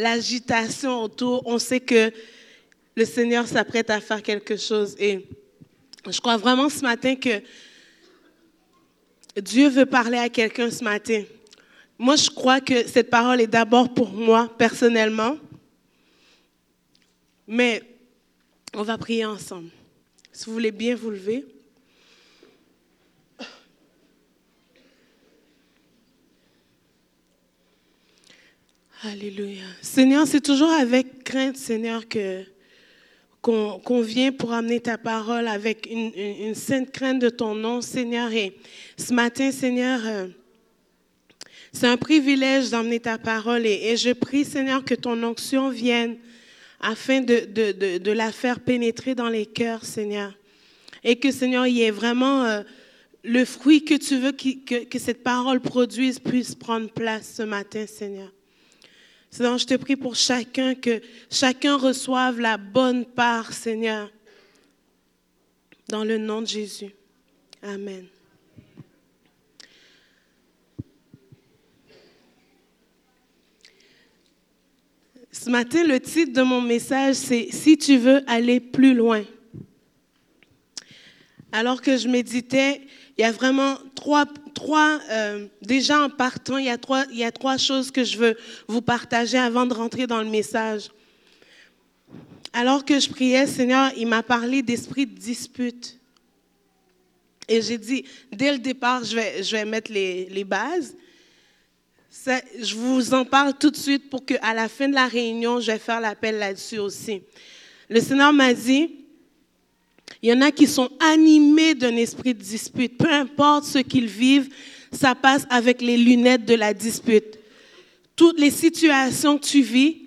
l'agitation autour, on sait que le Seigneur s'apprête à faire quelque chose. Et je crois vraiment ce matin que Dieu veut parler à quelqu'un ce matin. Moi, je crois que cette parole est d'abord pour moi personnellement, mais on va prier ensemble. Si vous voulez bien vous lever. Alléluia. Seigneur, c'est toujours avec crainte, Seigneur, que qu'on vient pour amener ta parole avec une, sainte crainte de ton nom, Seigneur. Et ce matin, Seigneur, euh, c'est un privilège d'emmener ta parole. Et, je prie, Seigneur, que ton onction vienne afin de, la faire pénétrer dans les cœurs, Seigneur. Et que, Seigneur, il y ait vraiment euh, le fruit que tu veux que cette parole produise puisse prendre place ce matin, Seigneur. Seigneur, je te prie pour chacun, que chacun reçoive la bonne part, Seigneur, dans le nom de Jésus. Amen. Ce matin, le titre de mon message, c'est Si tu veux aller plus loin. Alors que je méditais, il y a vraiment trois, trois euh, déjà en partant, il y, a trois, il y a trois choses que je veux vous partager avant de rentrer dans le message. Alors que je priais, Seigneur, il m'a parlé d'esprit de dispute. Et j'ai dit, dès le départ, je vais, je vais mettre les, les bases. je vous en parle tout de suite pour qu'à la fin de la réunion, je vais faire l'appel là-dessus aussi. Le Seigneur m'a dit, il y en a qui sont animés d'un esprit de dispute. Peu importe ce qu'ils vivent, ça passe avec les lunettes de la dispute. Toutes les situations que tu vis,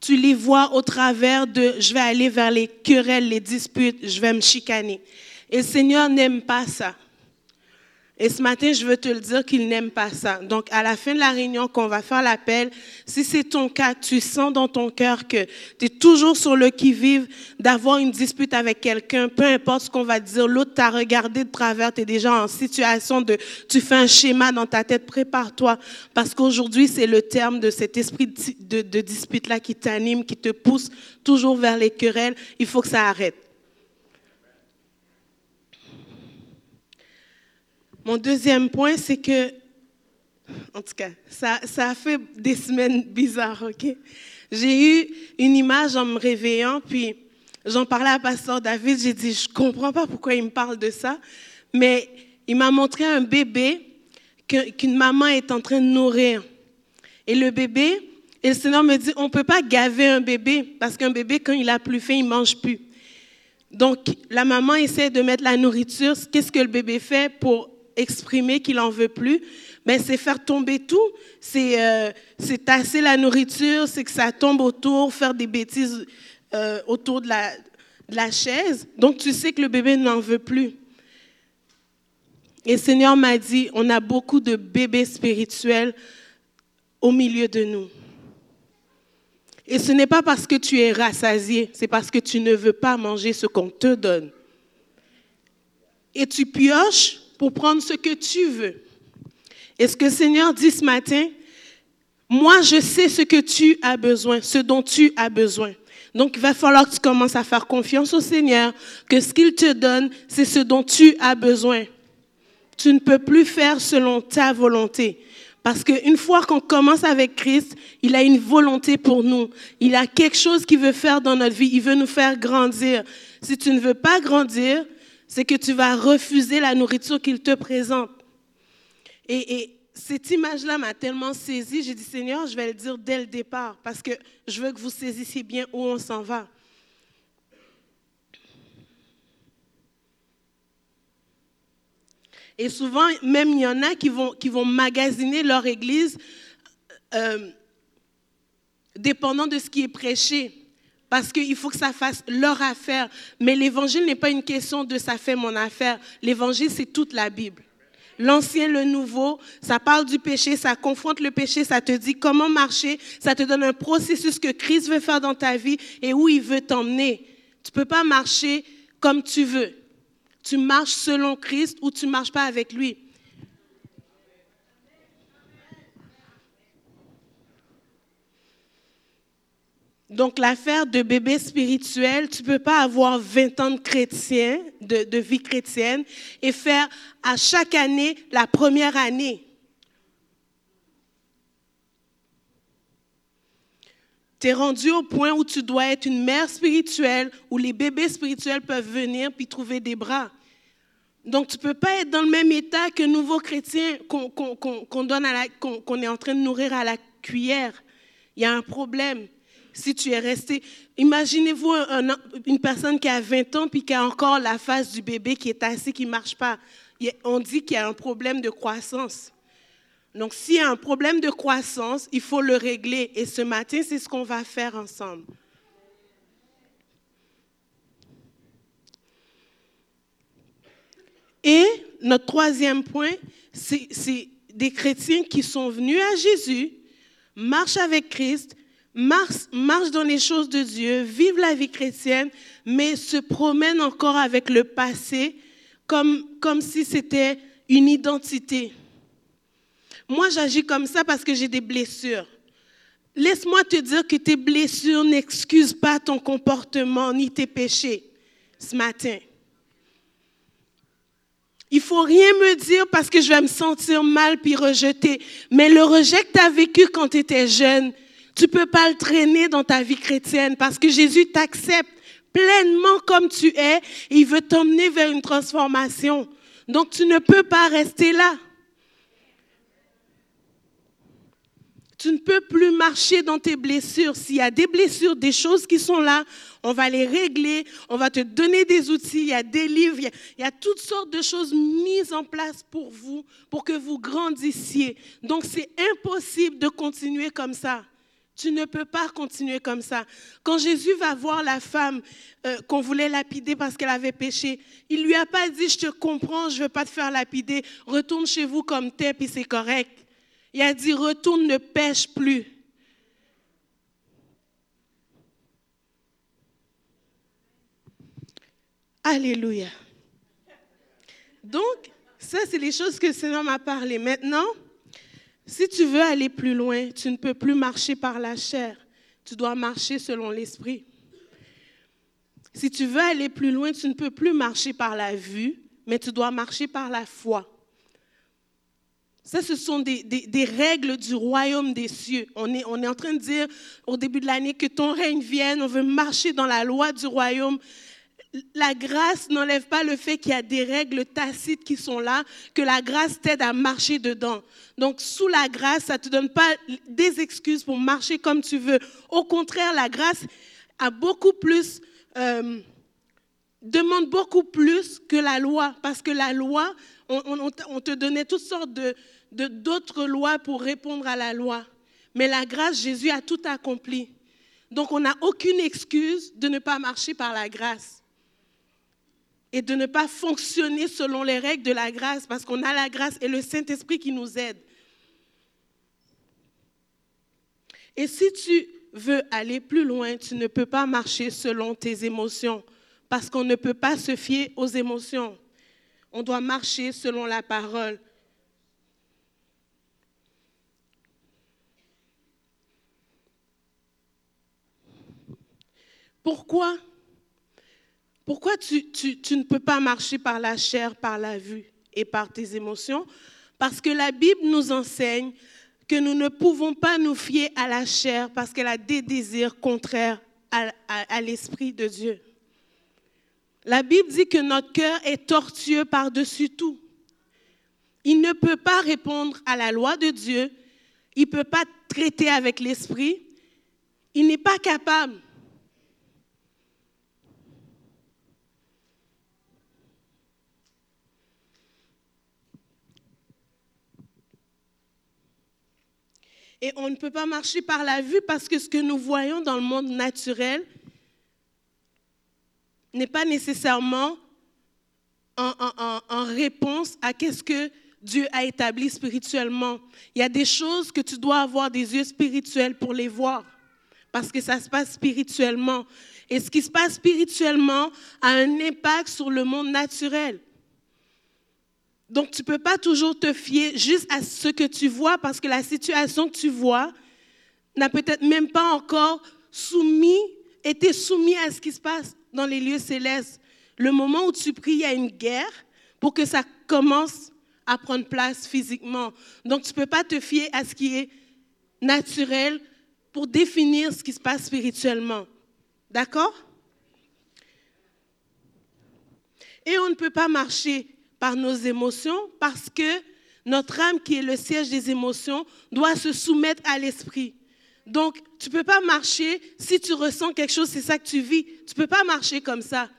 tu les vois au travers de je vais aller vers les querelles, les disputes, je vais me chicaner. Et le Seigneur n'aime pas ça. Et ce matin, je veux te le dire qu'il n'aime pas ça. Donc, à la fin de la réunion, qu'on va faire l'appel, si c'est ton cas, tu sens dans ton cœur que tu es toujours sur le qui-vive d'avoir une dispute avec quelqu'un, peu importe ce qu'on va dire, l'autre t'a regardé de travers, tu es déjà en situation de, tu fais un schéma dans ta tête, prépare-toi, parce qu'aujourd'hui, c'est le terme de cet esprit de, de dispute-là qui t'anime, qui te pousse toujours vers les querelles. Il faut que ça arrête. Mon deuxième point, c'est que, en tout cas, ça, ça a fait des semaines bizarres, OK? J'ai eu une image en me réveillant, puis j'en parlais à Pasteur David, j'ai dit, je comprends pas pourquoi il me parle de ça, mais il m'a montré un bébé qu'une maman est en train de nourrir. Et le bébé, et le Seigneur me dit, on ne peut pas gaver un bébé, parce qu'un bébé, quand il a plus faim, il mange plus. Donc, la maman essaie de mettre la nourriture. Qu'est-ce que le bébé fait pour exprimer qu'il en veut plus, ben c'est faire tomber tout. C'est euh, tasser la nourriture, c'est que ça tombe autour, faire des bêtises euh, autour de la, de la chaise. Donc tu sais que le bébé n'en veut plus. Et Seigneur m'a dit, on a beaucoup de bébés spirituels au milieu de nous. Et ce n'est pas parce que tu es rassasié, c'est parce que tu ne veux pas manger ce qu'on te donne. Et tu pioches pour prendre ce que tu veux. Et ce que le Seigneur dit ce matin, moi je sais ce que tu as besoin, ce dont tu as besoin. Donc il va falloir que tu commences à faire confiance au Seigneur, que ce qu'il te donne, c'est ce dont tu as besoin. Tu ne peux plus faire selon ta volonté. Parce qu'une fois qu'on commence avec Christ, il a une volonté pour nous. Il a quelque chose qu'il veut faire dans notre vie. Il veut nous faire grandir. Si tu ne veux pas grandir, c'est que tu vas refuser la nourriture qu'il te présente. Et, cette image-là m'a tellement saisie, j'ai dit, Seigneur, je vais le dire dès le départ, parce que je veux que vous saisissiez bien où on s'en va. Et souvent, même il y en a qui vont, qui magasiner leur église euh, dépendant de ce qui est prêché parce qu'il faut que ça fasse leur affaire. Mais l'évangile n'est pas une question de ça fait mon affaire. L'évangile, c'est toute la Bible. L'ancien, le nouveau, ça parle du péché, ça confronte le péché, ça te dit comment marcher, ça te donne un processus que Christ veut faire dans ta vie et où il veut t'emmener. Tu peux pas marcher comme tu veux. Tu marches selon Christ ou tu ne marches pas avec lui. Donc, l'affaire de bébé spirituel, tu ne peux pas avoir 20 ans de chrétien, de, vie chrétienne, et faire à chaque année la première année. Tu es rendu au point où tu dois être une mère spirituelle, où les bébés spirituels peuvent venir puis trouver des bras. Donc, tu ne peux pas être dans le même état que nouveau chrétien qu'on qu'on est en train de nourrir à la cuillère. Il y a un problème. Si tu es resté, imaginez-vous une personne qui a 20 ans puis qui a encore la face du bébé qui est assis, qui ne marche pas. On dit qu'il y a un problème de croissance. Donc, s'il y a un problème de croissance, il faut le régler. Et ce matin, c'est ce qu'on va faire ensemble. Et notre troisième point, c'est des chrétiens qui sont venus à Jésus, marchent avec Christ, marchent, dans les choses de Dieu, vivent la vie chrétienne, mais se promènent encore avec le passé comme, comme si c'était une identité. Moi, j'agis comme ça parce que j'ai des blessures. Laisse-moi te dire que tes blessures n'excusent pas ton comportement ni tes péchés ce matin. Il faut rien me dire parce que je vais me sentir mal puis rejeter. Mais le rejet que tu as vécu quand tu étais jeune, tu peux pas le traîner dans ta vie chrétienne parce que Jésus t'accepte pleinement comme tu es et il veut t'emmener vers une transformation. Donc tu ne peux pas rester là. Tu ne peux plus marcher dans tes blessures. S'il y a des blessures, des choses qui sont là, on va les régler, on va te donner des outils, il y a des livres, il y a, toutes sortes de choses mises en place pour vous, pour que vous grandissiez. Donc c'est impossible de continuer comme ça. Tu ne peux pas continuer comme ça. Quand Jésus va voir la femme euh, qu'on voulait lapider parce qu'elle avait péché, il lui a pas dit, je te comprends, je veux pas te faire lapider, retourne chez vous comme t'es, puis c'est correct. Il a dit, retourne, ne pêche plus. Alléluia. Donc, ça, c'est les choses que le Seigneur m'a parlé. Maintenant, si tu veux aller plus loin, tu ne peux plus marcher par la chair. Tu dois marcher selon l'esprit. Si tu veux aller plus loin, tu ne peux plus marcher par la vue, mais tu dois marcher par la foi. Ça, ce sont des, règles du royaume des cieux. On est, on est en train de dire au début de l'année que ton règne vienne, on veut marcher dans la loi du royaume. La grâce n'enlève pas le fait qu'il y a des règles tacites qui sont là, que la grâce t'aide à marcher dedans. Donc, sous la grâce, ça ne te donne pas des excuses pour marcher comme tu veux. Au contraire, la grâce euh, demande beaucoup plus que la loi, parce que la loi, on, on te donnait toutes sortes de, d'autres lois pour répondre à la loi. Mais la grâce, Jésus a tout accompli. Donc on n'a aucune excuse de ne pas marcher par la grâce et de ne pas fonctionner selon les règles de la grâce parce qu'on a la grâce et le Saint-Esprit qui nous aide. Et si tu veux aller plus loin, tu ne peux pas marcher selon tes émotions parce qu'on ne peut pas se fier aux émotions. On doit marcher selon la parole. Pourquoi Pourquoi tu, ne peux pas marcher par la chair, par la vue et par tes émotions? Parce que la Bible nous enseigne que nous ne pouvons pas nous fier à la chair parce qu'elle a des désirs contraires à l'Esprit de Dieu. La Bible dit que notre cœur est tortueux par-dessus tout. Il ne peut pas répondre à la loi de Dieu, il ne peut pas traiter avec l'Esprit, il n'est pas capable. Et on ne peut pas marcher par la vue parce que ce que nous voyons dans le monde naturel n'est pas nécessairement en, réponse à qu'est-ce que Dieu a établi spirituellement. Il y a des choses que tu dois avoir des yeux spirituels pour les voir parce que ça se passe spirituellement. Et ce qui se passe spirituellement a un impact sur le monde naturel. Donc, tu ne peux pas toujours te fier juste à ce que tu vois parce que la situation que tu vois n'a peut-être même pas encore soumis, été soumis à ce qui se passe dans les lieux célestes. Le moment où tu pries, il y a une guerre pour que ça commence à prendre place physiquement. Donc, tu ne peux pas te fier à ce qui est naturel pour définir ce qui se passe spirituellement. D'accord? Et on ne peut pas marcher par nos émotions parce que notre âme, qui est le siège des émotions, doit se soumettre à l'esprit. Donc, tu ne peux pas marcher si tu ressens quelque chose, c'est ça que tu vis. Tu ne peux pas marcher comme ça.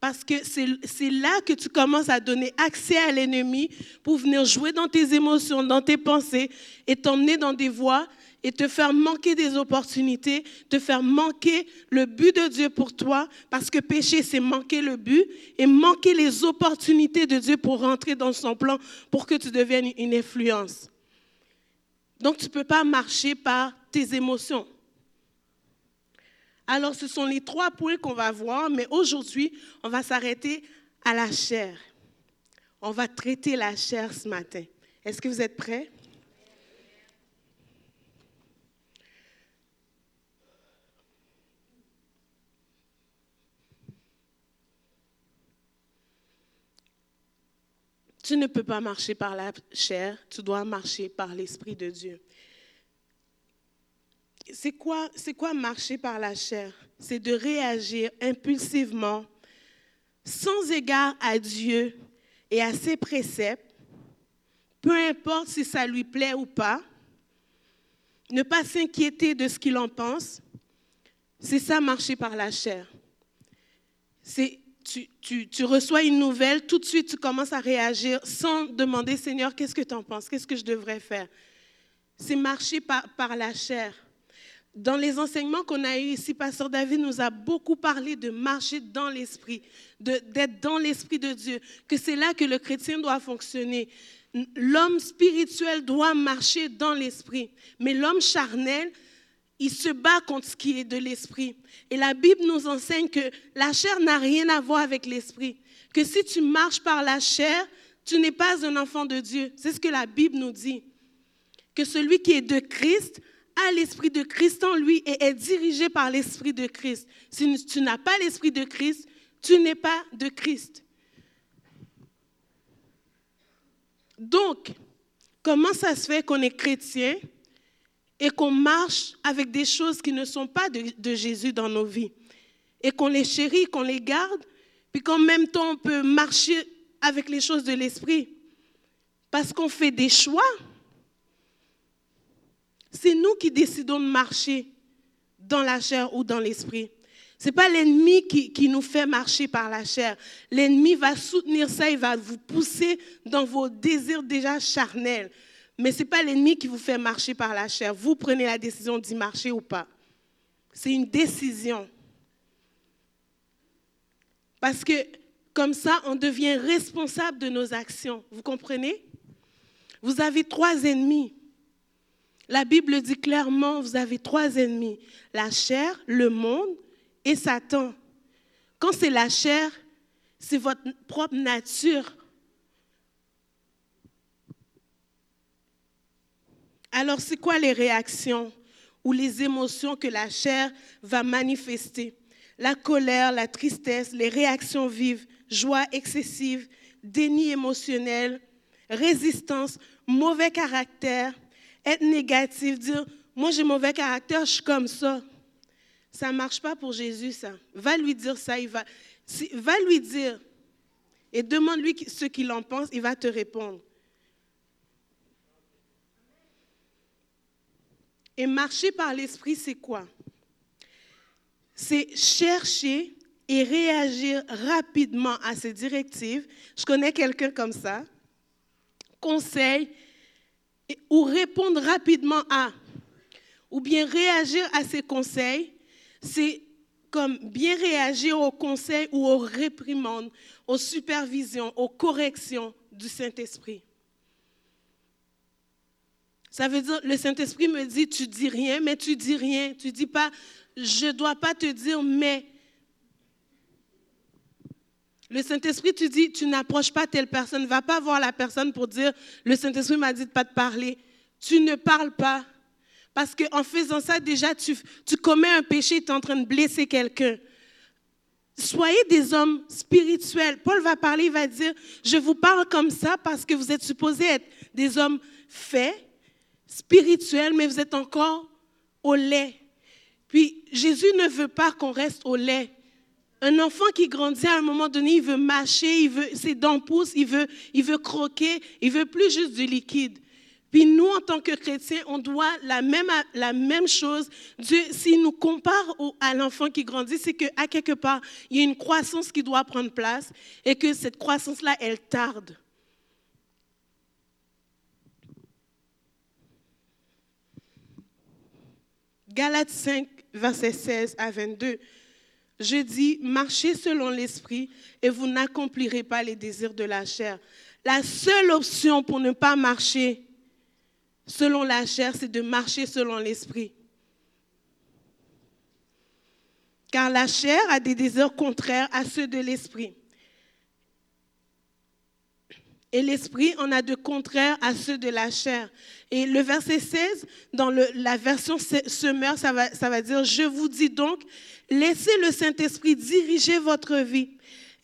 Parce que c'est là que tu commences à donner accès à l'ennemi pour venir jouer dans tes émotions, dans tes pensées et t'emmener dans des voies et te faire manquer des opportunités, te faire manquer le but de Dieu pour toi, parce que pécher, c'est manquer le but et manquer les opportunités de Dieu pour rentrer dans son plan, pour que tu deviennes une influence. Donc, tu ne peux pas marcher par tes émotions. Alors, ce sont les trois points qu'on va voir, mais aujourd'hui, on va s'arrêter à la chair. On va traiter la chair ce matin. Est-ce que vous êtes prêts? Tu ne peux pas marcher par la chair, tu dois marcher par l'Esprit de Dieu. C'est quoi, c'est quoi marcher par la chair? C'est de réagir impulsivement, sans égard à Dieu et à ses préceptes, peu importe si ça lui plaît ou pas, ne pas s'inquiéter de ce qu'il en pense. C'est ça marcher par la chair. C'est tu, reçois une nouvelle, tout de suite tu commences à réagir sans demander, Seigneur, qu'est-ce que tu en penses? Qu'est-ce que je devrais faire? C'est marcher par, par, la chair. Dans les enseignements qu'on a eus ici, Pasteur David nous a beaucoup parlé de marcher dans l'esprit, d'être dans l'esprit de Dieu, que c'est là que le chrétien doit fonctionner. L'homme spirituel doit marcher dans l'esprit, mais l'homme charnel, il se bat contre ce qui est de l'esprit. Et la Bible nous enseigne que la chair n'a rien à voir avec l'esprit. Que si tu marches par la chair, tu n'es pas un enfant de Dieu. C'est ce que la Bible nous dit. Que celui qui est de Christ a l'esprit de Christ en lui et est dirigé par l'esprit de Christ. Si tu n'as pas l'esprit de Christ, tu n'es pas de Christ. Donc, comment ça se fait qu'on est chrétien? Et qu'on marche avec des choses qui ne sont pas de, Jésus dans nos vies. Et qu'on les chérit, qu'on les garde, puis qu'en même temps, on peut marcher avec les choses de l'esprit. Parce qu'on fait des choix. C'est nous qui décidons de marcher dans la chair ou dans l'esprit. Ce n'est pas l'ennemi qui, qui, nous fait marcher par la chair. L'ennemi va soutenir ça, il va vous pousser dans vos désirs déjà charnels. Mais ce n'est pas l'ennemi qui vous fait marcher par la chair. Vous prenez la décision d'y marcher ou pas. C'est une décision. Parce que comme ça, on devient responsable de nos actions. Vous comprenez? Vous avez trois ennemis. La Bible dit clairement, vous avez trois ennemis. La chair, le monde et Satan. Quand c'est la chair, c'est votre propre nature Alors, c'est quoi les réactions ou les émotions que la chair va manifester? La colère, la tristesse, les réactions vives, joie excessive, déni émotionnel, résistance, mauvais caractère, être négatif, dire moi j'ai mauvais caractère, je suis comme ça. Ça ne marche pas pour Jésus, ça. Va lui dire ça, il va, va lui dire et demande-lui ce qu'il en pense, il va te répondre. Et marcher par l'esprit, c'est quoi? C'est chercher et réagir rapidement à ces directives. Je connais quelqu'un comme ça. Conseil ou répondre rapidement à, ou bien réagir à ces conseils, c'est comme bien réagir aux conseils ou aux réprimandes, aux supervisions, aux corrections du Saint-Esprit. Ça veut dire, le Saint-Esprit me dit, tu dis rien, mais tu dis rien. Tu dis pas, je ne dois pas te dire, mais. Le Saint-Esprit, tu dis, tu n'approches pas telle personne. Ne va pas voir la personne pour dire, le Saint-Esprit m'a dit de pas te parler. Tu ne parles pas. Parce qu'en faisant ça, déjà, tu, tu commets un péché, tu es en train de blesser quelqu'un. Soyez des hommes spirituels. Paul va parler, il va dire, je vous parle comme ça parce que vous êtes supposés être des hommes faits, spirituels, mais vous êtes encore au lait. Puis Jésus ne veut pas qu'on reste au lait. Un enfant qui grandit à un moment donné, il veut mâcher, il veut, ses dents poussent, il veut, il veut croquer, il veut plus juste du liquide. Puis nous, en tant que chrétiens, on doit la même, la même chose. Dieu, s'il nous compare à l'enfant qui grandit, c'est qu'à quelque part, il y a une croissance qui doit prendre place et que cette croissance-là, elle tarde. Galates 5, verset 16 à 22. Je dis, marchez selon l'esprit et vous n'accomplirez pas les désirs de la chair. La seule option pour ne pas marcher selon la chair, c'est de marcher selon l'esprit. Car la chair a des désirs contraires à ceux de l'esprit. Et l'esprit en a de contraires à ceux de la chair. Et le verset 16, dans la version semeur, ça va, ça va dire, je vous dis donc, laissez le Saint-Esprit diriger votre vie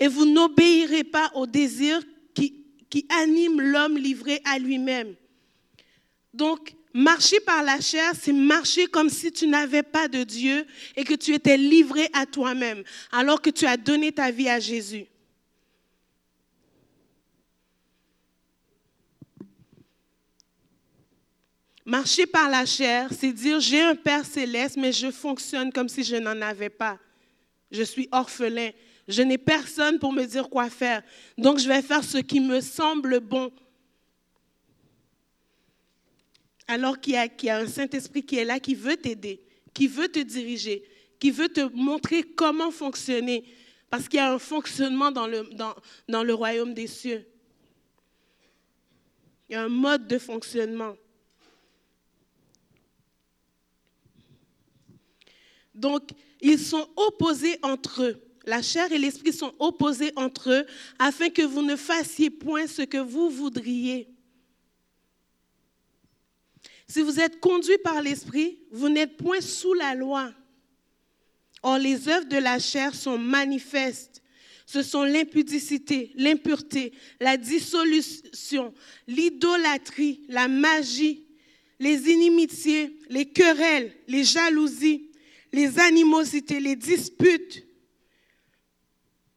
et vous n'obéirez pas aux désirs qui, qui animent l'homme livré à lui-même. Donc, marcher par la chair, c'est marcher comme si tu n'avais pas de Dieu et que tu étais livré à toi-même, alors que tu as donné ta vie à Jésus. Marcher par la chair, c'est dire j'ai un Père céleste, mais je fonctionne comme si je n'en avais pas. Je suis orphelin. Je n'ai personne pour me dire quoi faire. Donc je vais faire ce qui me semble bon. Alors qu'il y, a, un Saint-Esprit qui est là, qui veut t'aider, qui veut te diriger, qui veut te montrer comment fonctionner. Parce qu'il y a un fonctionnement dans le, dans le royaume des cieux. Il y a un mode de fonctionnement. Donc, ils sont opposés entre eux. La chair et l'esprit sont opposés entre eux afin que vous ne fassiez point ce que vous voudriez. Si vous êtes conduit par l'esprit, vous n'êtes point sous la loi. Or, les œuvres de la chair sont manifestes. Ce sont l'impudicité, l'impureté, la dissolution, l'idolâtrie, la magie, les inimitiés, les querelles, les jalousies les animosités, les disputes,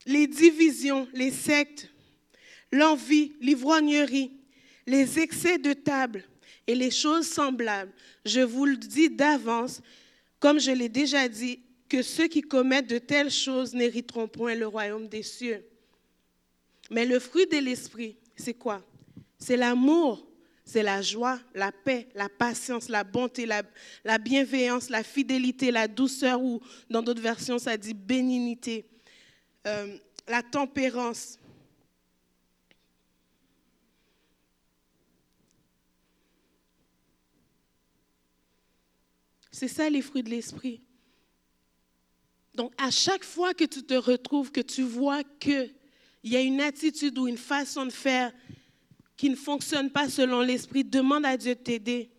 les divisions, les sectes, l'envie, l'ivrognerie, les excès de table et les choses semblables. Je vous le dis d'avance, comme je l'ai déjà dit, que ceux qui commettent de telles choses n'hériteront point le royaume des cieux. Mais le fruit de l'esprit, c'est quoi? C'est l'amour, c'est la joie, la paix, la patience, la bonté, la, bienveillance, la fidélité, la douceur, ou dans d'autres versions, ça dit bénignité, euh, la tempérance. C'est ça les fruits de l'esprit. Donc, à chaque fois que tu te retrouves, que tu vois qu'il y a une attitude ou une façon de faire qui ne fonctionne pas selon l'esprit, demande à Dieu de t'aider.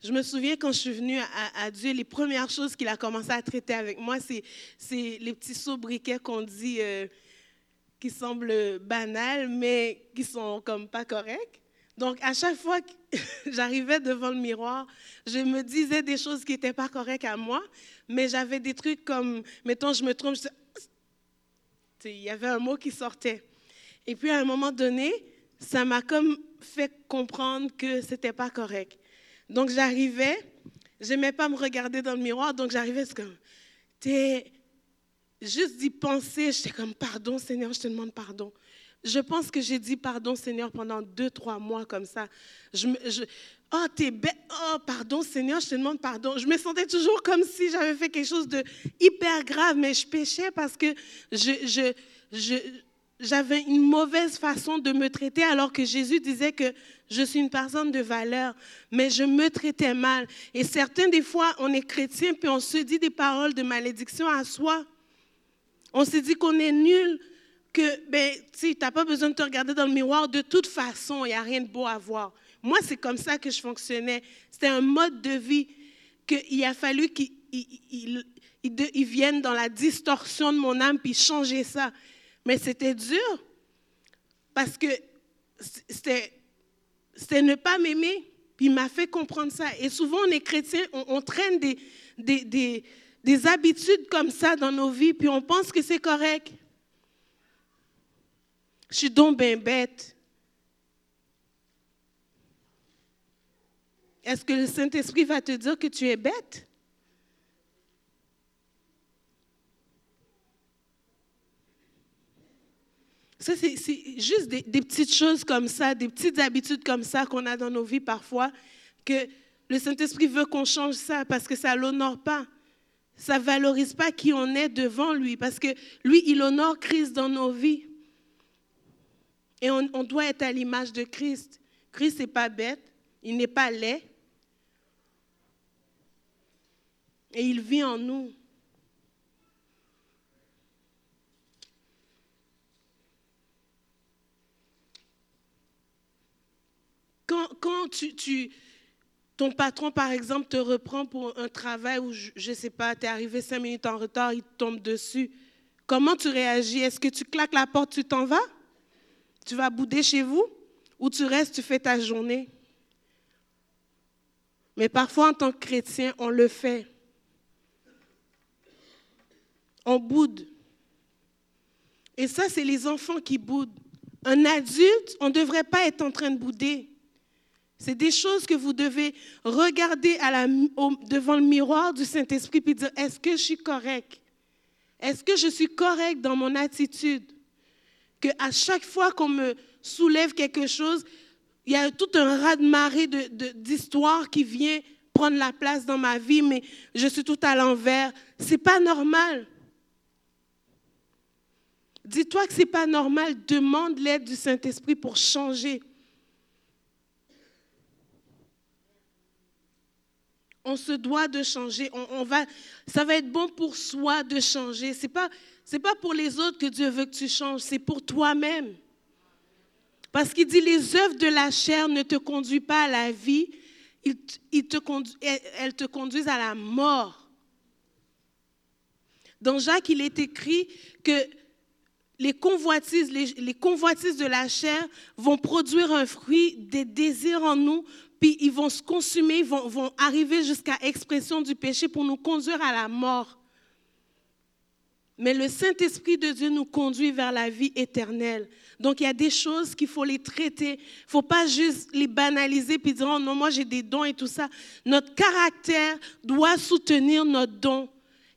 Je me souviens quand je suis venue à, Dieu, les premières choses qu'il a commencé à traiter avec moi, c'est les petits sobriquets qu'on dit euh, qui semblent banals, mais qui sont comme pas corrects. Donc, à chaque fois que j'arrivais devant le miroir, je me disais des choses qui n'étaient pas correctes à moi, mais j'avais des trucs comme, mettons, je me trompe, il y avait un mot qui sortait. Et puis à un moment donné, ça m'a comme fait comprendre que c'était pas correct. Donc j'arrivais, j'aimais pas me regarder dans le miroir, donc j'arrivais, c'est comme, t'es juste d'y penser, j'étais comme, pardon Seigneur, je te demande pardon. Je pense que j'ai dit pardon Seigneur pendant deux, trois mois comme ça. Je, je, oh, t'es bête. Oh, pardon Seigneur, je te demande pardon. Je me sentais toujours comme si j'avais fait quelque chose de hyper grave, mais je péchais parce que je, je, je, j'avais une mauvaise façon de me traiter alors que Jésus disait que je suis une personne de valeur, mais je me traitais mal. Et certains des fois, on est chrétien puis on se dit des paroles de malédiction à soi. On se dit qu'on est nul, que ben, tu n'as pas besoin de te regarder dans le miroir. De toute façon, il n'y a rien de beau à voir. Moi, c'est comme ça que je fonctionnais. C'était un mode de vie qu'il a fallu qu'il il, vienne dans la distorsion de mon âme puis changer ça. Mais c'était dur parce que c'était ne pas m'aimer. Il m'a fait comprendre ça. Et souvent, on est chrétien, on, traîne des, des, des habitudes comme ça dans nos vies, puis on pense que c'est correct. Je suis donc bien bête. Est-ce que le Saint-Esprit va te dire que tu es bête? C'est juste des, petites choses comme ça, des petites habitudes comme ça qu'on a dans nos vies parfois, que le Saint-Esprit veut qu'on change ça parce que ça ne l'honore pas. Ça ne valorise pas qui on est devant lui parce que lui, il honore Christ dans nos vies. Et on, on doit être à l'image de Christ. Christ n'est pas bête, il n'est pas laid. Et il vit en nous. Quand, tu, ton patron, par exemple, te reprend pour un travail où, je ne sais pas, tu es arrivé cinq minutes en retard, il te tombe dessus, comment tu réagis? Est-ce que tu claques la porte, tu t'en vas? Tu vas bouder chez vous? Ou tu restes, tu fais ta journée? Mais parfois, en tant que chrétien, on le fait. On boude. Et ça, c'est les enfants qui boudent. Un adulte, on ne devrait pas être en train de bouder. C'est des choses que vous devez regarder devant le miroir du Saint-Esprit et dire, est-ce que je suis correct? Est-ce que je suis correct dans mon attitude? Que à chaque fois qu'on me soulève quelque chose, il y a tout un raz-de-marée d'histoires qui vient prendre la place dans ma vie, mais je suis tout à l'envers. C'est pas normal. Dis-toi que c'est pas normal. Demande l'aide du Saint-Esprit pour changer. On se doit de changer. On, va, ça va être bon pour soi de changer. Ce n'est pas, pas pour les autres que Dieu veut que tu changes, c'est pour toi-même. Parce qu'il dit, les œuvres de la chair ne te conduisent pas à la vie, il, te elles te conduisent à la mort. Dans Jacques, il est écrit que les convoitises, les, convoitises de la chair vont produire un fruit des désirs en nous puis ils vont se consumer, ils vont, arriver jusqu'à expression du péché pour nous conduire à la mort. Mais le Saint-Esprit de Dieu nous conduit vers la vie éternelle. Donc, il y a des choses qu'il faut les traiter. Il ne faut pas juste les banaliser puis dire, oh non, moi j'ai des dons et tout ça. Notre caractère doit soutenir notre don.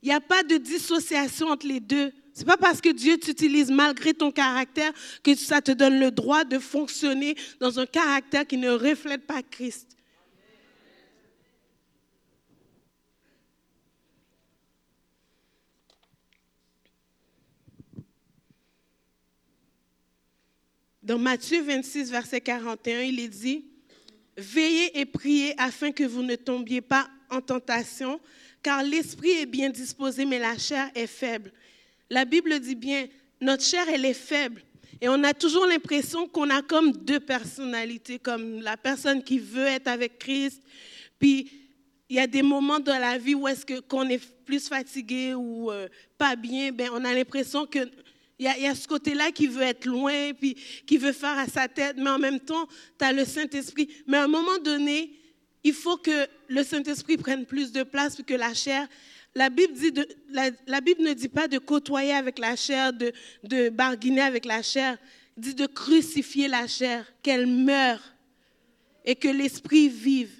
Il n'y a pas de dissociation entre les deux. Ce n'est pas parce que Dieu t'utilise malgré ton caractère que ça te donne le droit de fonctionner dans un caractère qui ne reflète pas Christ. Dans Matthieu 26, verset 41, il est dit, Veillez et priez afin que vous ne tombiez pas en tentation, car l'esprit est bien disposé, mais la chair est faible. La Bible dit bien, notre chair, elle est faible. Et on a toujours l'impression qu'on a comme deux personnalités, comme la personne qui veut être avec Christ. Puis, il y a des moments dans la vie où est-ce que, qu'on est plus fatigué ou euh, pas bien, ben, on a l'impression que il y, a, ce côté-là qui veut être loin, puis qui veut faire à sa tête, mais en même temps, tu as le Saint-Esprit. Mais à un moment donné, il faut que le Saint-Esprit prenne plus de place, que la chair, la Bible, ne dit pas de côtoyer avec la chair, de, de barguiner avec la chair. Elle dit de crucifier la chair, qu'elle meure et que l'esprit vive.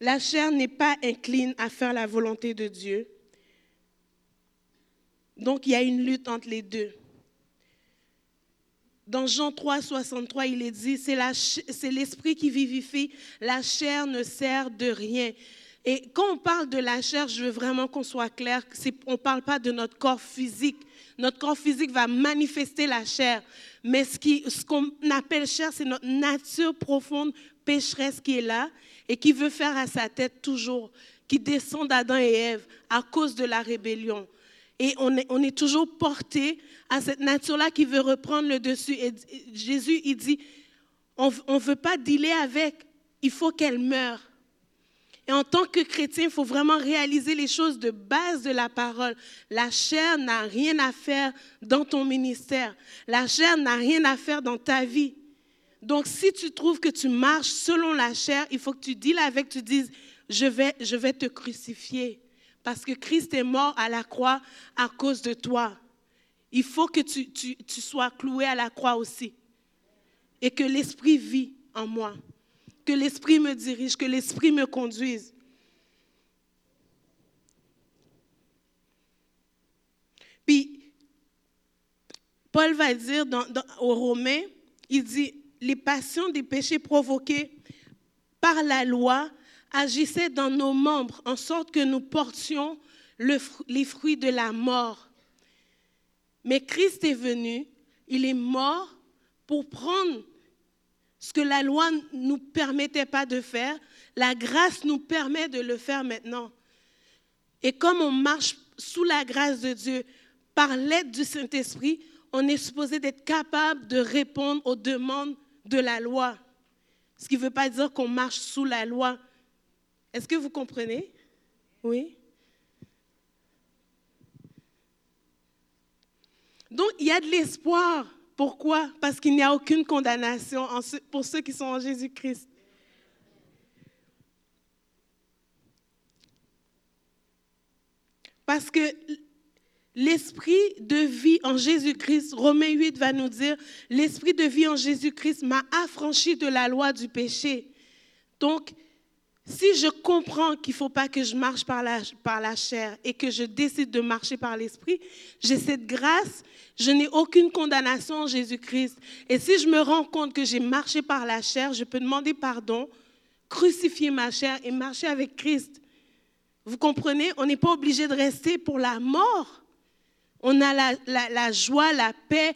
La chair n'est pas incline à faire la volonté de Dieu. Donc il y a une lutte entre les deux. Dans Jean 3, 63, il est dit, c'est l'esprit qui vivifie, la chair ne sert de rien. Et quand on parle de la chair, je veux vraiment qu'on soit clair, on ne parle pas de notre corps physique. Notre corps physique va manifester la chair. Mais ce qu'on appelle chair, c'est notre nature profonde pécheresse qui est là et qui veut faire à sa tête toujours qui descend d'Adam et Ève à cause de la rébellion. Et on est, toujours porté à cette nature-là qui veut reprendre le dessus. Et Jésus, il dit, on ne veut pas dealer avec, il faut qu'elle meure. Et en tant que chrétien, il faut vraiment réaliser les choses de base de la parole. La chair n'a rien à faire dans ton ministère. La chair n'a rien à faire dans ta vie. Donc, si tu trouves que tu marches selon la chair, il faut que tu deals avec, tu dises, je vais, je vais te crucifier. Parce que Christ est mort à la croix à cause de toi. Il faut que tu, sois cloué à la croix aussi. Et que l'Esprit vit en moi que l'Esprit me dirige, que l'Esprit me conduise. Puis, Paul va dire dans, aux Romains, il dit, les passions des péchés provoqués par la loi agissaient dans nos membres en sorte que nous portions les fruits de la mort. Mais Christ est venu, il est mort pour prendre ce que la loi ne nous permettait pas de faire, la grâce nous permet de le faire maintenant. Et comme on marche sous la grâce de Dieu, par l'aide du Saint-Esprit, on est supposé d'être capable de répondre aux demandes de la loi. Ce qui ne veut pas dire qu'on marche sous la loi. Est-ce que vous comprenez? Oui? Donc, il y a de l'espoir pourquoi? Parce qu'il n'y a aucune condamnation pour ceux qui sont en Jésus-Christ. Parce que l'esprit de vie en Jésus-Christ, Romains 8 va nous dire, l'esprit de vie en Jésus-Christ m'a affranchi de la loi du péché. Donc, si je comprends qu'il ne faut pas que je marche par la, chair et que je décide de marcher par l'esprit, j'ai cette grâce, je n'ai aucune condamnation en Jésus-Christ. Et si je me rends compte que j'ai marché par la chair, je peux demander pardon, crucifier ma chair et marcher avec Christ. Vous comprenez? On n'est pas obligé de rester pour la mort. On a la, joie, la paix,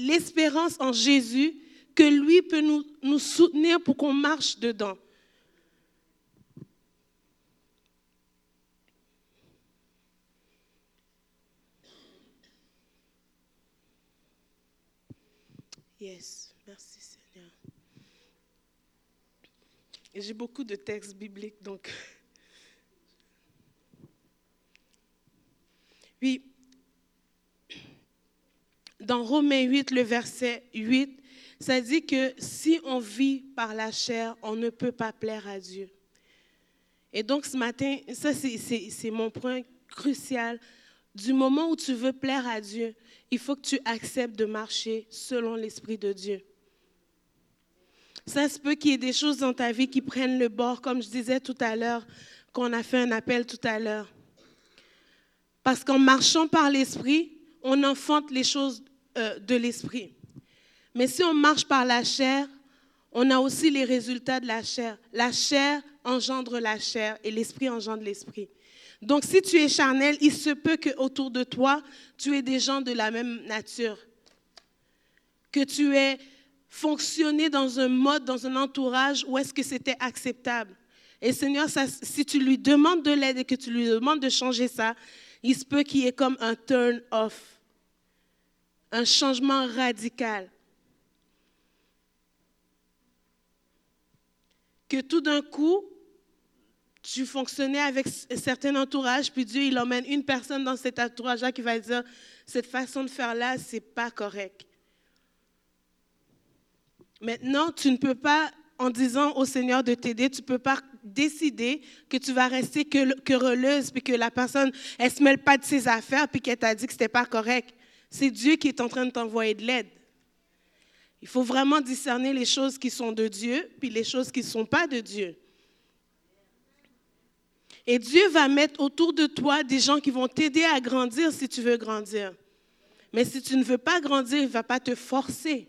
l'espérance en Jésus que lui peut nous soutenir pour qu'on marche dedans. Yes, merci Seigneur. J'ai beaucoup de textes bibliques, donc. Oui. Dans Romains 8, le verset 8, ça dit que si on vit par la chair, on ne peut pas plaire à Dieu. Et donc ce matin, ça c'est mon point crucial. Du moment où tu veux plaire à Dieu, il faut que tu acceptes de marcher selon l'Esprit de Dieu. Ça se peut qu'il y ait des choses dans ta vie qui prennent le bord, comme je disais tout à l'heure, qu'on a fait un appel tout à l'heure. Parce qu'en marchant par l'Esprit, on enfante les choses euh, de l'Esprit. Mais si on marche par la chair, on a aussi les résultats de la chair. La chair engendre la chair et l'Esprit engendre l'Esprit. Donc, si tu es charnel, il se peut qu'autour de toi, tu aies des gens de la même nature. Que tu aies fonctionné dans un mode, dans un entourage où est-ce que c'était acceptable. Et Seigneur, si tu lui demandes de l'aide et que tu lui demandes de changer ça, il se peut qu'il y ait comme un turn off, un changement radical. Que tout d'un coup, tu fonctionnais avec un certain entourage, puis Dieu, il emmène une personne dans cet entourage-là qui va dire, cette façon de faire-là, c'est pas correct. Maintenant, tu ne peux pas, en disant au Seigneur de t'aider, tu ne peux pas décider que tu vas rester querelleuse, puis que la personne, elle se mêle pas de ses affaires, puis qu'elle t'a dit que c'était pas correct. C'est Dieu qui est en train de t'envoyer de l'aide. Il faut vraiment discerner les choses qui sont de Dieu, puis les choses qui ne sont pas de Dieu. Et Dieu va mettre autour de toi des gens qui vont t'aider à grandir si tu veux grandir. Mais si tu ne veux pas grandir, il ne va pas te forcer.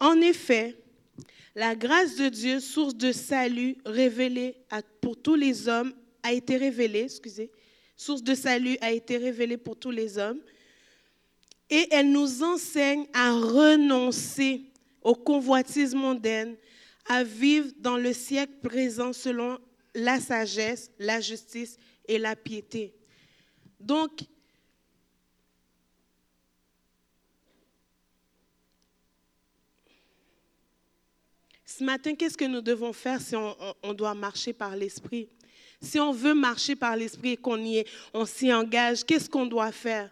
En effet, la grâce de Dieu, source de salut révélée pour tous les hommes, a été révélée, excusez, source de salut, a été révélée pour tous les hommes. Et elle nous enseigne à renoncer aux convoitises mondaines, à vivre dans le siècle présent selon la sagesse, la justice et la piété. Donc, ce matin, qu'est-ce que nous devons faire si on, doit marcher par l'Esprit? Si on veut marcher par l'Esprit et qu'on y est, on s'y engage, qu'est-ce qu'on doit faire?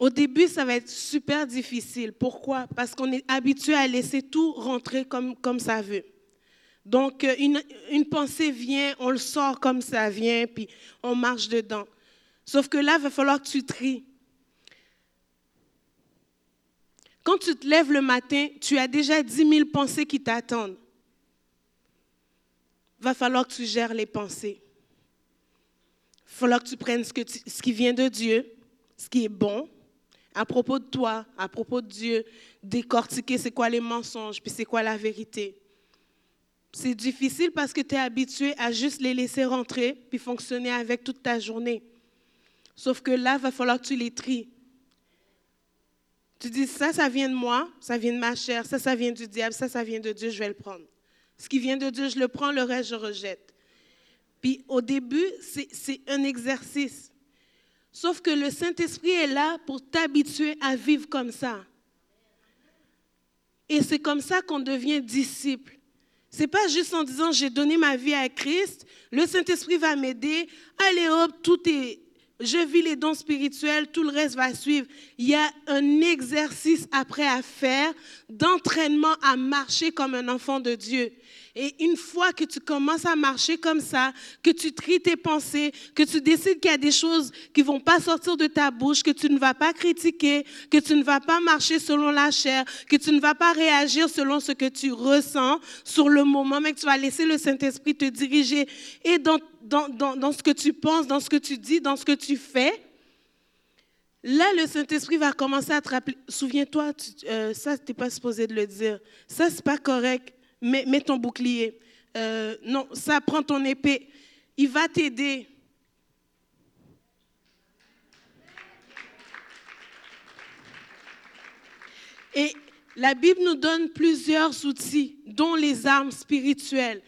Au début, ça va être super difficile. Pourquoi? Parce qu'on est habitué à laisser tout rentrer comme, comme ça veut. Donc, euh, une, une, pensée vient, on le sort comme ça vient, puis on marche dedans. Sauf que là, il va falloir que tu tries. Quand tu te lèves le matin, tu as déjà 10 000 pensées qui t'attendent. Va falloir que tu gères les pensées. Il va falloir que tu prennes ce, ce qui vient de Dieu, ce qui est bon, à propos de toi, à propos de Dieu, décortiquer c'est quoi les mensonges, puis c'est quoi la vérité. C'est difficile parce que tu es habitué à juste les laisser rentrer, puis fonctionner avec toute ta journée. Sauf que là, il va falloir que tu les tries. Tu dis, ça, ça vient de moi, ça vient de ma chair, ça, ça vient du diable, ça, ça vient de Dieu, je vais le prendre. Ce qui vient de Dieu, je le prends, le reste, je rejette. Puis au début, c'est un exercice. Sauf que le Saint-Esprit est là pour t'habituer à vivre comme ça. Et c'est comme ça qu'on devient disciple. C'est pas juste en disant j'ai donné ma vie à Christ, le Saint-Esprit va m'aider, allez hop, tout est je vis les dons spirituels, tout le reste va suivre. Il y a un exercice après à faire d'entraînement à marcher comme un enfant de Dieu. Et une fois que tu commences à marcher comme ça, que tu tries tes pensées, que tu décides qu'il y a des choses qui vont pas sortir de ta bouche, que tu ne vas pas critiquer, que tu ne vas pas marcher selon la chair, que tu ne vas pas réagir selon ce que tu ressens sur le moment, mais que tu vas laisser le Saint-Esprit te diriger et dans, dans, dans, ce que tu penses, dans ce que tu dis, dans ce que tu fais. Là, le Saint-Esprit va commencer à te rappeler. Souviens-toi, euh, ça, tu n'es pas supposé de le dire. Ça, c'est pas correct mets, ton bouclier. Euh, non, ça, prend ton épée. Il va t'aider. Et la Bible nous donne plusieurs outils, dont les armes spirituelles.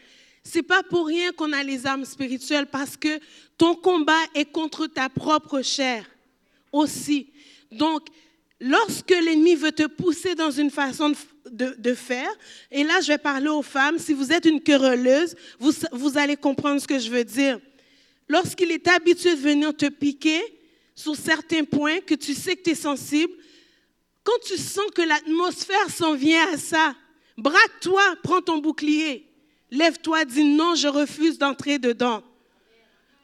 C'est pas pour rien qu'on a les armes spirituelles, parce que ton combat est contre ta propre chair aussi. Donc, lorsque l'ennemi veut te pousser dans une façon de, faire, et là je vais parler aux femmes, si vous êtes une querelleuse, vous, vous allez comprendre ce que je veux dire. Lorsqu'il est habitué de venir te piquer sur certains points que tu sais que tu es sensible, quand tu sens que l'atmosphère s'en vient à ça, braque-toi, prends ton bouclier, lève-toi, dis non, je refuse d'entrer dedans.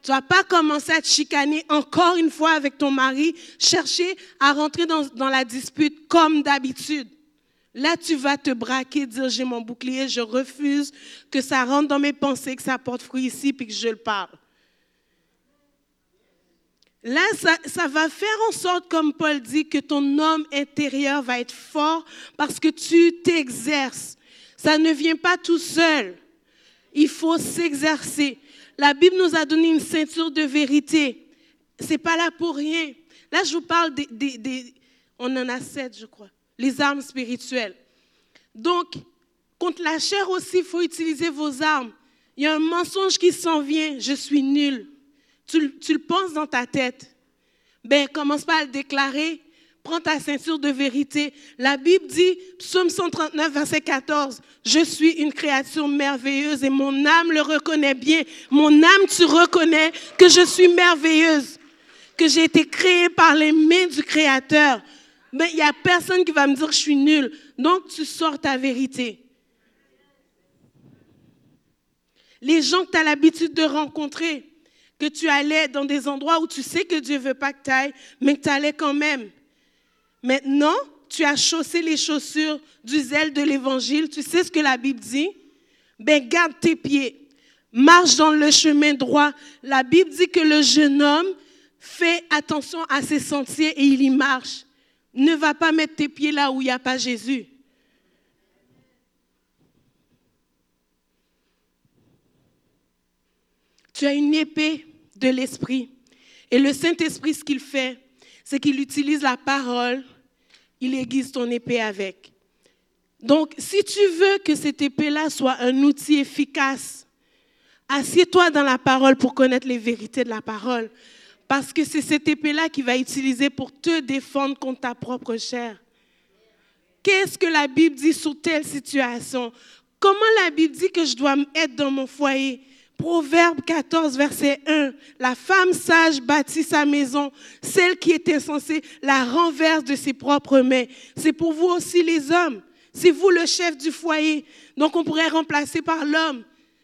Tu vas pas commencer à te chicaner encore une fois avec ton mari, chercher à rentrer dans, la dispute comme d'habitude. Là, tu vas te braquer, dire j'ai mon bouclier, je refuse que ça rentre dans mes pensées, que ça porte fruit ici, puis que je le parle. Là, ça, ça, va faire en sorte, comme Paul dit, que ton homme intérieur va être fort parce que tu t'exerces. Ça ne vient pas tout seul. Il faut s'exercer. La Bible nous a donné une ceinture de vérité. C'est pas là pour rien. Là, je vous parle des, on en a sept, je crois, les armes spirituelles. Donc, contre la chair aussi, il faut utiliser vos armes. Il y a un mensonge qui s'en vient, je suis nul. Tu, tu, le penses dans ta tête. Ben, commence pas à le déclarer prends ta ceinture de vérité. La Bible dit, psaume 139, verset 14, je suis une créature merveilleuse et mon âme le reconnaît bien. Mon âme, tu reconnais que je suis merveilleuse, que j'ai été créée par les mains du Créateur. Mais il n'y a personne qui va me dire que je suis nulle. Donc, tu sors ta vérité. Les gens que tu as l'habitude de rencontrer, que tu allais dans des endroits où tu sais que Dieu ne veut pas que tu ailles, mais que tu allais quand même. Maintenant, tu as chaussé les chaussures du zèle de l'évangile. Tu sais ce que la Bible dit? Ben, garde tes pieds. Marche dans le chemin droit. La Bible dit que le jeune homme fait attention à ses sentiers et il y marche. Ne va pas mettre tes pieds là où il n'y a pas Jésus. Tu as une épée de l'esprit. Et le Saint-Esprit, ce qu'il fait, c'est qu'il utilise la parole, il aiguise ton épée avec. Donc, si tu veux que cette épée-là soit un outil efficace, assieds-toi dans la parole pour connaître les vérités de la parole. Parce que c'est cette épée-là qui va utiliser pour te défendre contre ta propre chair. Qu'est-ce que la Bible dit sur telle situation? Comment la Bible dit que je dois être dans mon foyer? Proverbe 14, verset 1. La femme sage bâtit sa maison. Celle qui est insensée la renverse de ses propres mains. C'est pour vous aussi les hommes. C'est vous le chef du foyer. Donc on pourrait remplacer par l'homme.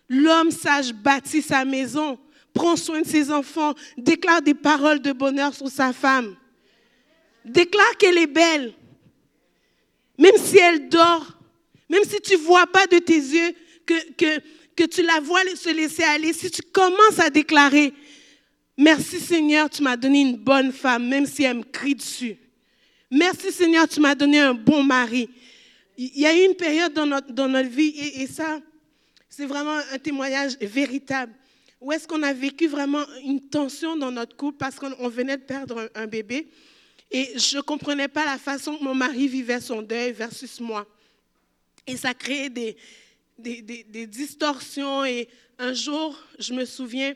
L'homme sage bâtit sa maison, prend soin de ses enfants, déclare des paroles de bonheur sur sa femme. Déclare qu'elle est belle. Même si elle dort, même si tu vois pas de tes yeux que, que, que tu la vois se laisser aller, si tu commences à déclarer, merci Seigneur, tu m'as donné une bonne femme, même si elle me crie dessus. Merci Seigneur, tu m'as donné un bon mari. Il y a eu une période dans notre, dans notre vie, et, ça, c'est vraiment un témoignage véritable, où est-ce qu'on a vécu vraiment une tension dans notre couple parce qu'on venait de perdre un bébé. Et je ne comprenais pas la façon que mon mari vivait son deuil versus moi. Et ça créait des, des, distorsions. Et un jour, je me souviens,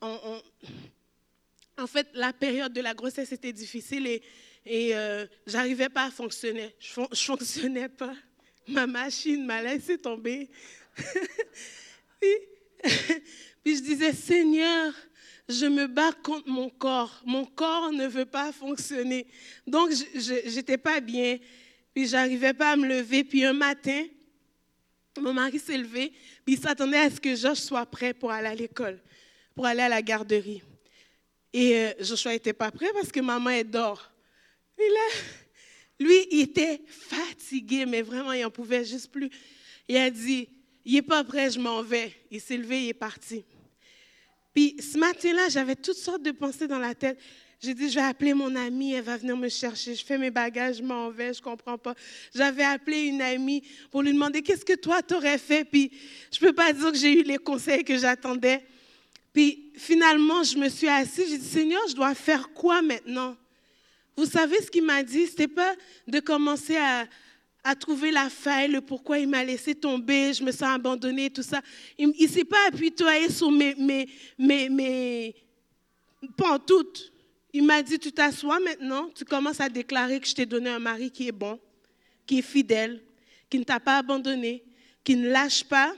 en fait, la période de la grossesse était difficile et, et euh, j'arrivais pas à fonctionner. Je fonctionnais pas. Ma machine m'a laissé tomber. puis, puis je disais, Seigneur, je me bats contre mon corps. Mon corps ne veut pas fonctionner. Donc, je n'étais pas bien. Puis, j'arrivais pas à me lever. Puis, un matin, mon mari s'est levé. Puis, il s'attendait à ce que Josh soit prêt pour aller à l'école, pour aller à la garderie. Et euh, Joshua n'était pas prêt parce que maman, est dort. Et là, lui, il était fatigué, mais vraiment, il n'en pouvait juste plus. Il a dit, il n'est pas prêt, je m'en vais. Il s'est levé, il est parti. Puis ce matin-là, j'avais toutes sortes de pensées dans la tête. J'ai dit, je vais appeler mon amie, elle va venir me chercher. Je fais mes bagages, je m'en vais, je comprends pas. J'avais appelé une amie pour lui demander, qu'est-ce que toi, tu aurais fait? Puis je peux pas dire que j'ai eu les conseils que j'attendais. Puis finalement, je me suis assise, j'ai dit, Seigneur, je dois faire quoi maintenant? Vous savez ce qu'il m'a dit? C'était pas de commencer à, à trouver la faille, le pourquoi il m'a laissé tomber, je me sens abandonnée, tout ça. Il ne s'est pas appuyé sur mes, mes, mes, mes pantoutes. Il m'a dit, tu t'assois maintenant, tu commences à déclarer que je t'ai donné un mari qui est bon, qui est fidèle, qui ne t'a pas abandonné, qui ne lâche pas,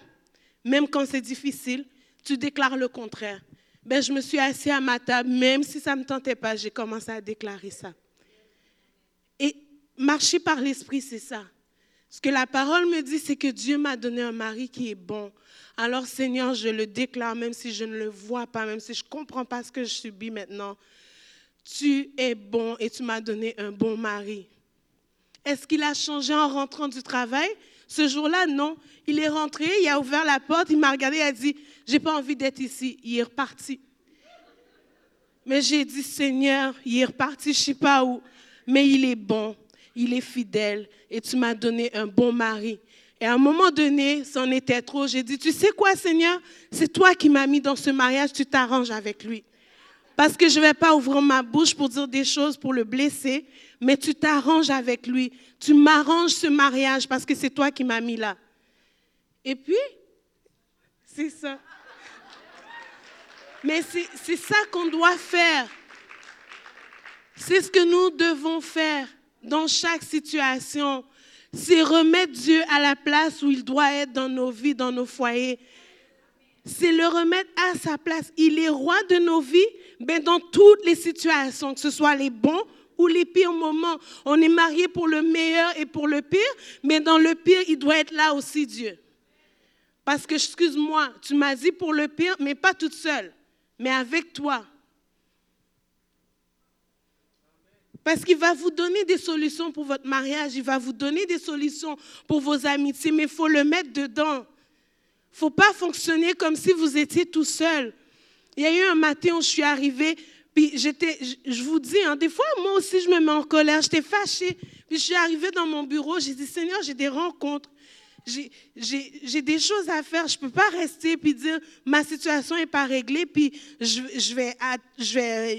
même quand c'est difficile. Tu déclares le contraire. Ben, je me suis assise à ma table, même si ça ne me tentait pas, j'ai commencé à déclarer ça. Et marcher par l'esprit, c'est ça. Ce que la parole me dit, c'est que Dieu m'a donné un mari qui est bon. Alors Seigneur, je le déclare, même si je ne le vois pas, même si je ne comprends pas ce que je subis maintenant. Tu es bon et tu m'as donné un bon mari. Est-ce qu'il a changé en rentrant du travail? Ce jour-là, non. Il est rentré, il a ouvert la porte, il m'a regardé, il a dit, j'ai pas envie d'être ici. Il est reparti. Mais j'ai dit, Seigneur, il est reparti, je sais pas où, mais il est bon il est fidèle et tu m'as donné un bon mari. Et à un moment donné, c'en était trop. J'ai dit, tu sais quoi, Seigneur, c'est toi qui m'as mis dans ce mariage, tu t'arranges avec lui. Parce que je ne vais pas ouvrir ma bouche pour dire des choses pour le blesser, mais tu t'arranges avec lui. Tu m'arranges ce mariage parce que c'est toi qui m'as mis là. Et puis, c'est ça. Mais c'est ça qu'on doit faire. C'est ce que nous devons faire dans chaque situation, c'est remettre Dieu à la place où il doit être dans nos vies, dans nos foyers. C'est le remettre à sa place. Il est roi de nos vies, mais dans toutes les situations, que ce soit les bons ou les pires moments. On est marié pour le meilleur et pour le pire, mais dans le pire, il doit être là aussi, Dieu. Parce que, excuse-moi, tu m'as dit pour le pire, mais pas toute seule, mais avec toi. Parce qu'il va vous donner des solutions pour votre mariage, il va vous donner des solutions pour vos amitiés, mais il faut le mettre dedans. Il ne faut pas fonctionner comme si vous étiez tout seul. Il y a eu un matin où je suis arrivée, puis j'étais, je vous dis, hein, des fois, moi aussi, je me mets en colère, j'étais fâchée. Puis je suis arrivée dans mon bureau, j'ai dit, Seigneur, j'ai des rencontres. j'ai des choses à faire. Je ne peux pas rester puis dire ma situation n'est pas réglée, puis je, vais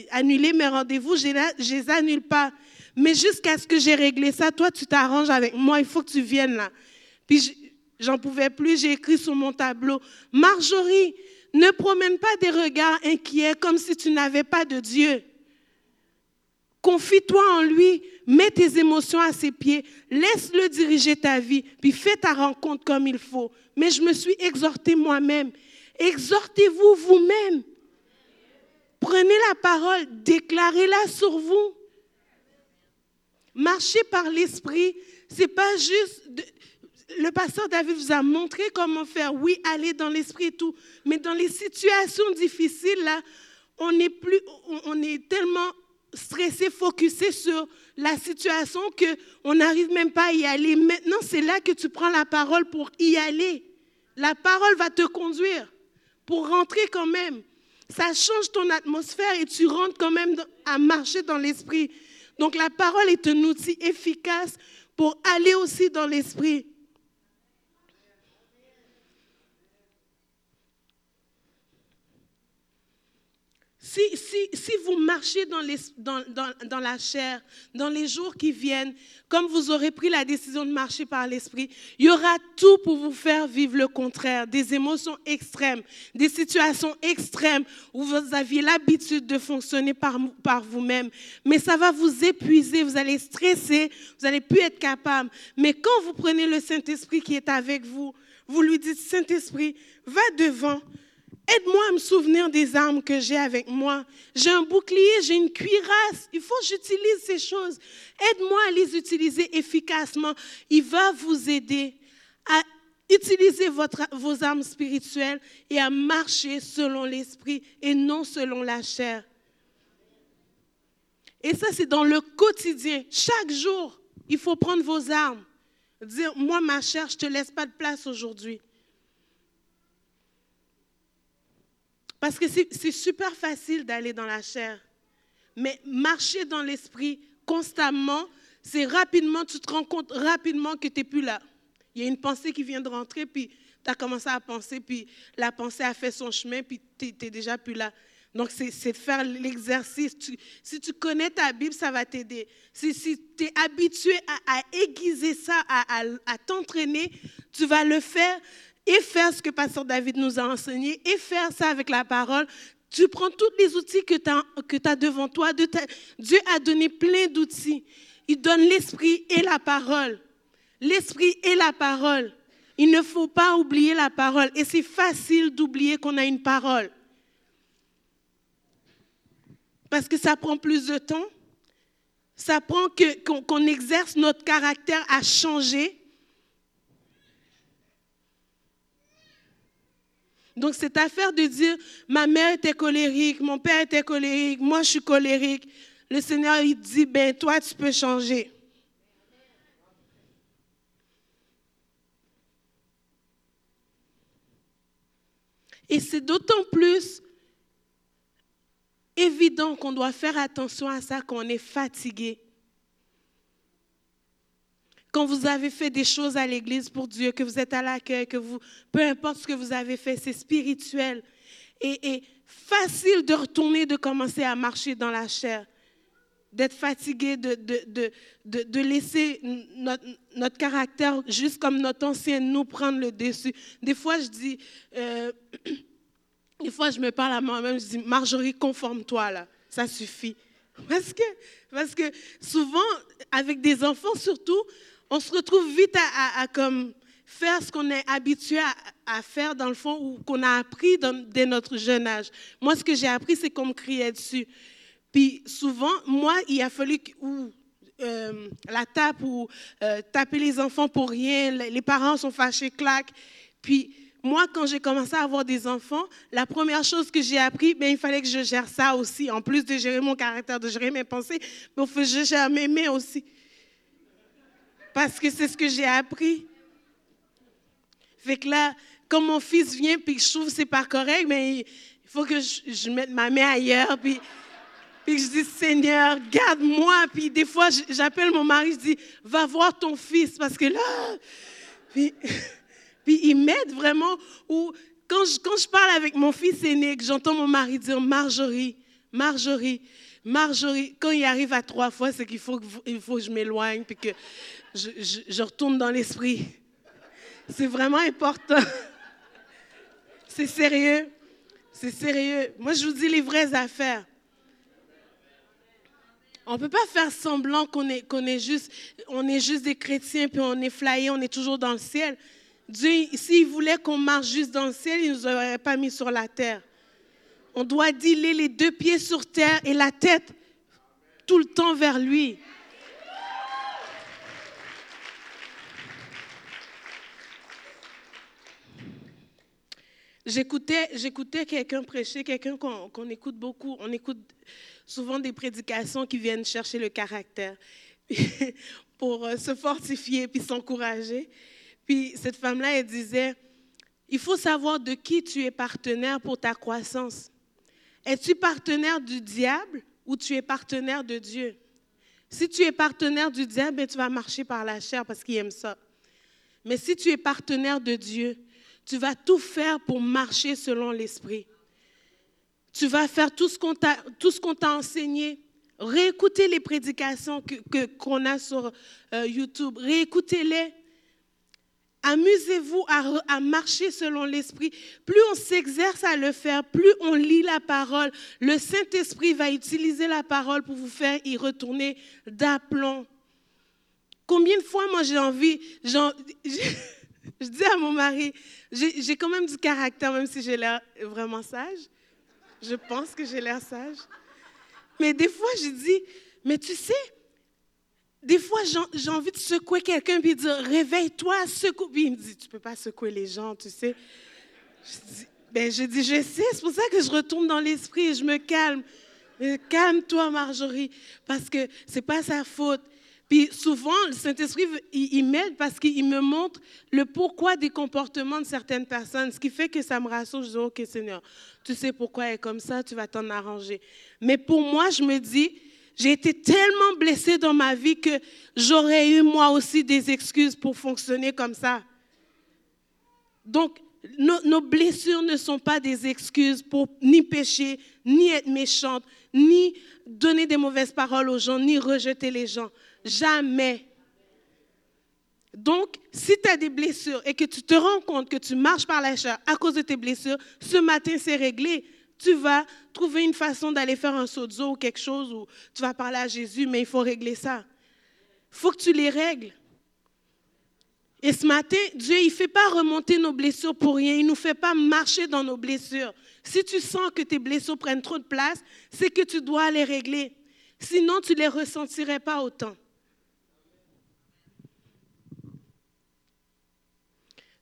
annuler mes rendez-vous. Je ne les annule pas. Mais jusqu'à ce que j'ai réglé ça, toi, tu t'arranges avec moi. Il faut que tu viennes là. Puis j'en pouvais plus. J'ai écrit sur mon tableau Marjorie, ne promène pas des regards inquiets comme si tu n'avais pas de Dieu. Confie-toi en lui, mets tes émotions à ses pieds, laisse-le diriger ta vie, puis fais ta rencontre comme il faut. Mais je me suis exhortée moi-même. Exhortez-vous vous-même. Prenez la parole, déclarez-la sur vous. Marcher par l'esprit, c'est pas juste le pasteur David vous a montré comment faire. Oui, aller dans l'esprit et tout. Mais dans les situations difficiles, là, on est, plus, on est tellement stressé, focusé sur la situation qu'on n'arrive même pas à y aller. Maintenant, c'est là que tu prends la parole pour y aller. La parole va te conduire pour rentrer quand même. Ça change ton atmosphère et tu rentres quand même à marcher dans l'esprit. Donc la parole est un outil efficace pour aller aussi dans l'esprit. Si, vous marchez dans, la chair, dans les jours qui viennent, comme vous aurez pris la décision de marcher par l'esprit, il y aura tout pour vous faire vivre le contraire, des émotions extrêmes, des situations extrêmes où vous aviez l'habitude de fonctionner par, par vous-même. Mais ça va vous épuiser, vous allez stresser, vous n'allez plus être capable. Mais quand vous prenez le Saint-Esprit qui est avec vous, vous lui dites, Saint-Esprit, va devant, Aide-moi à me souvenir des armes que j'ai avec moi. J'ai un bouclier, j'ai une cuirasse. Il faut que j'utilise ces choses. Aide-moi à les utiliser efficacement. Il va vous aider à utiliser vos armes spirituelles et à marcher selon l'esprit et non selon la chair. Et ça, c'est dans le quotidien. Chaque jour, il faut prendre vos armes. Dire, moi, ma chair, je ne te laisse pas de place aujourd'hui. Parce que c'est super facile d'aller dans la chair. Mais marcher dans l'esprit constamment, c'est rapidement, tu te rends compte rapidement que tu n'es plus là. Il y a une pensée qui vient de rentrer, puis tu as commencé à penser, puis la pensée a fait son chemin, puis tu n'es déjà plus là. Donc, c'est faire l'exercice. Si tu connais ta Bible, ça va t'aider. Si, tu es habitué à, aiguiser ça, à t'entraîner, tu vas le faire et faire ce que Pasteur David nous a enseigné et faire ça avec la parole. Tu prends tous les outils que tu as, devant toi. Dieu a donné plein d'outils. Il donne l'esprit et la parole. L'esprit et la parole. Il ne faut pas oublier la parole. Et c'est facile d'oublier qu'on a une parole. Parce que ça prend plus de temps. Ça prend qu'on exerce notre caractère à changer. Donc, cette affaire de dire, ma mère était colérique, mon père était colérique, moi je suis colérique, le Seigneur, il dit, ben toi, tu peux changer. Et c'est d'autant plus évident qu'on doit faire attention à ça quand on est fatigué quand vous avez fait des choses à l'église pour Dieu, que vous êtes à l'accueil, que vous, peu importe ce que vous avez fait, c'est spirituel. Et, facile de retourner, de commencer à marcher dans la chair, d'être fatigué, de, de, laisser notre, notre, caractère, juste comme notre ancienne, nous prendre le dessus. Des fois, je dis, euh, des fois, je me parle à moi-même, je dis, Marjorie, conforme-toi là, ça suffit. Parce que, parce que souvent, avec des enfants surtout, on se retrouve vite à, comme faire ce qu'on est habitué à, faire dans le fond ou qu'on a appris dès notre jeune âge. Moi, ce que j'ai appris, c'est qu'on me criait dessus. Puis souvent, moi, il a fallu que, euh, la tape ou euh, taper les enfants pour rien, les parents sont fâchés, clac. Puis moi, quand j'ai commencé à avoir des enfants, la première chose que j'ai appris, ben, il fallait que je gère ça aussi. En plus de gérer mon caractère, de gérer mes pensées, mais je gère mes mains aussi parce que c'est ce que j'ai appris. Fait que là, quand mon fils vient puis je trouve que c'est pas correct, mais il faut que je, mette ma main ailleurs puis puis je dis Seigneur, garde-moi. Puis des fois, j'appelle mon mari, je dis va voir ton fils parce que là, puis Puis il m'aide vraiment. Ou quand je, quand je parle avec mon fils aîné, que j'entends mon mari dire Marjorie, Marjorie, Marjorie, quand il arrive à trois fois, c'est qu'il faut, faut que je m'éloigne, puis que je, je retourne dans l'esprit. C'est vraiment important. C'est sérieux. C'est sérieux. Moi, je vous dis les vraies affaires. On ne peut pas faire semblant qu'on est, est, juste, on est juste des chrétiens, puis on est flyés, on est toujours dans le ciel. Dieu, s'il voulait qu'on marche juste dans le ciel, il ne nous aurait pas mis sur la terre. On doit dealer les deux pieds sur terre et la tête tout le temps vers lui. J'écoutais, j'écoutais quelqu'un prêcher, quelqu'un qu'on, écoute beaucoup. On écoute souvent des prédications qui viennent chercher le caractère pour euh, se fortifier puis s'encourager. Puis cette femme-là, elle disait, il faut savoir de qui tu es partenaire pour ta croissance. Es-tu partenaire du diable ou tu es partenaire de Dieu? Si tu es partenaire du diable, ben, tu vas marcher par la chair parce qu'il aime ça. Mais si tu es partenaire de Dieu, tu vas tout faire pour marcher selon l'Esprit. Tu vas faire tout ce qu'on t'a, enseigné. Réécoutez les prédications que, qu'on a sur euh, YouTube. Réécoutez-les. Amusez-vous à, marcher selon l'Esprit. Plus on s'exerce à le faire, plus on lit la parole. Le Saint-Esprit va utiliser la parole pour vous faire y retourner d'aplomb. Combien de fois, moi, j'ai envie, je dis à mon mari, j'ai quand même du caractère, même si j'ai l'air vraiment sage. Je pense que j'ai l'air sage. Mais des fois, je dis, mais tu sais, des fois, j'ai envie de secouer quelqu'un puis dire, réveille-toi, secoue. Puis il me dit, tu ne peux pas secouer les gens, tu sais. Je dis, ben, je dis, je sais, c'est pour ça que je retourne dans l'esprit et je me calme. Calme-toi, Marjorie, parce que ce n'est pas sa faute. Puis souvent, le Saint-Esprit, il, m'aide parce qu'il me montre le pourquoi des comportements de certaines personnes, ce qui fait que ça me rassure. Je dis, OK Seigneur, tu sais pourquoi elle est comme ça, tu vas t'en arranger. Mais pour moi, je me dis, j'ai été tellement blessée dans ma vie que j'aurais eu moi aussi des excuses pour fonctionner comme ça. Donc, nos, blessures ne sont pas des excuses pour ni pécher, ni être méchante, ni donner des mauvaises paroles aux gens, ni rejeter les gens. Jamais. Donc, si tu as des blessures et que tu te rends compte que tu marches par la chair à cause de tes blessures, ce matin, c'est réglé. Tu vas trouver une façon d'aller faire un saut ou quelque chose, ou tu vas parler à Jésus, mais il faut régler ça. Il faut que tu les règles. Et ce matin, Dieu, il ne fait pas remonter nos blessures pour rien. Il ne nous fait pas marcher dans nos blessures. Si tu sens que tes blessures prennent trop de place, c'est que tu dois les régler. Sinon, tu ne les ressentirais pas autant.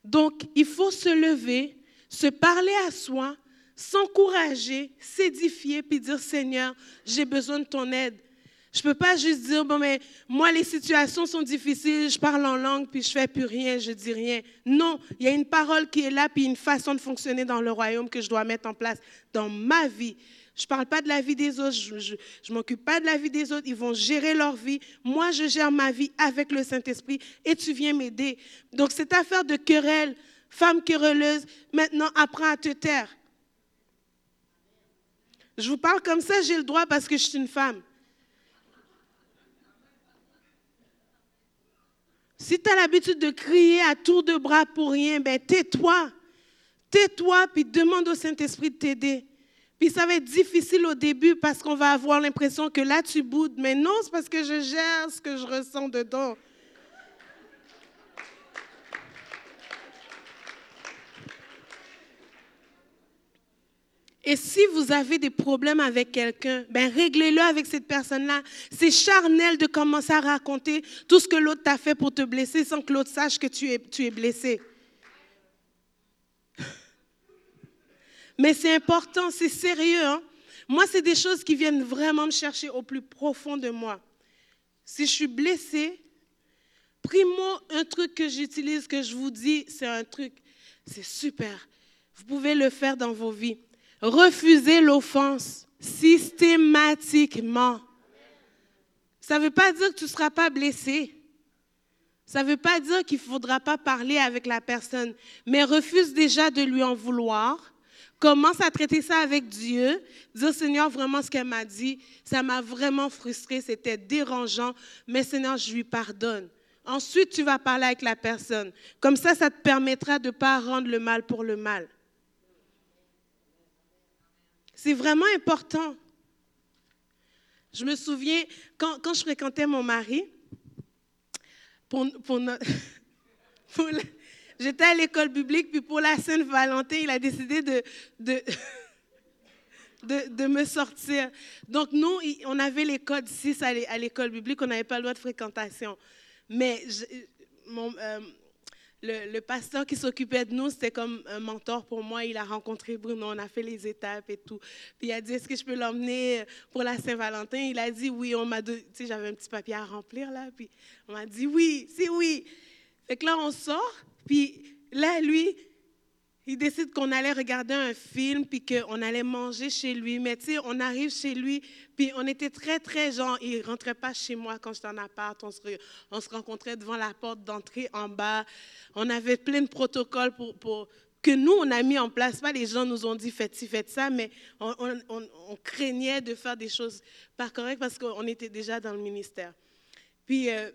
Donc, il faut se lever, se parler à soi, s'encourager, s'édifier, puis dire, Seigneur, j'ai besoin de ton aide. Je ne peux pas juste dire, bon, mais moi, les situations sont difficiles, je parle en langue, puis je fais plus rien, je dis rien. Non, il y a une parole qui est là, puis une façon de fonctionner dans le royaume que je dois mettre en place dans ma vie. Je ne parle pas de la vie des autres, je ne m'occupe pas de la vie des autres, ils vont gérer leur vie. Moi, je gère ma vie avec le Saint-Esprit et tu viens m'aider. Donc, cette affaire de querelle, femme querelleuse, maintenant, apprends à te taire. Je vous parle comme ça, j'ai le droit parce que je suis une femme. Si tu as l'habitude de crier à tour de bras pour rien, ben tais-toi. Tais-toi, puis demande au Saint-Esprit de t'aider. Puis ça va être difficile au début parce qu'on va avoir l'impression que là, tu boudes. Mais non, c'est parce que je gère ce que je ressens dedans. Et si vous avez des problèmes avec quelqu'un, ben réglez-le avec cette personne-là. C'est charnel de commencer à raconter tout ce que l'autre t'a fait pour te blesser sans que l'autre sache que tu es, tu es blessé. Mais c'est important, c'est sérieux. Hein? Moi, c'est des choses qui viennent vraiment me chercher au plus profond de moi. Si je suis blessée, primo, un truc que j'utilise, que je vous dis, c'est un truc, c'est super. Vous pouvez le faire dans vos vies. Refusez l'offense systématiquement. Ça ne veut pas dire que tu ne seras pas blessé. Ça ne veut pas dire qu'il ne faudra pas parler avec la personne, mais refuse déjà de lui en vouloir. Commence à traiter ça avec Dieu. Dire, Seigneur, vraiment ce qu'elle m'a dit, ça m'a vraiment frustré, c'était dérangeant, mais Seigneur, je lui pardonne. Ensuite, tu vas parler avec la personne. Comme ça, ça te permettra de ne pas rendre le mal pour le mal. C'est vraiment important. Je me souviens, quand, quand je fréquentais mon mari, j'étais à l'école biblique, puis pour la Sainte-Valentin, il a décidé de, de, de, me sortir. Donc, nous, on avait les codes 6 à l'école biblique, on n'avait pas le droit de fréquentation. Mais mon, euh, le, pasteur qui s'occupait de nous, c'était comme un mentor pour moi. Il a rencontré Bruno, on a fait les étapes et tout. Puis il a dit, est-ce que je peux l'emmener pour la Saint-Valentin? Il a dit oui. On m'a tu sais, j'avais un petit papier à remplir là. Puis on m'a dit oui, c'est oui. Fait que là, on sort. Puis là, lui, il décide qu'on allait regarder un film, puis qu'on allait manger chez lui. Mais tu sais, on arrive chez lui, puis on était très, très genre, il ne rentrait pas chez moi quand j'étais en appart. On se, on se rencontrait devant la porte d'entrée en bas. On avait plein de protocoles pour, que nous, on a mis en place. Pas les gens nous ont dit faites ci, faites ça, mais on, on, craignait de faire des choses pas correctes parce qu'on était déjà dans le ministère. Puis, euh,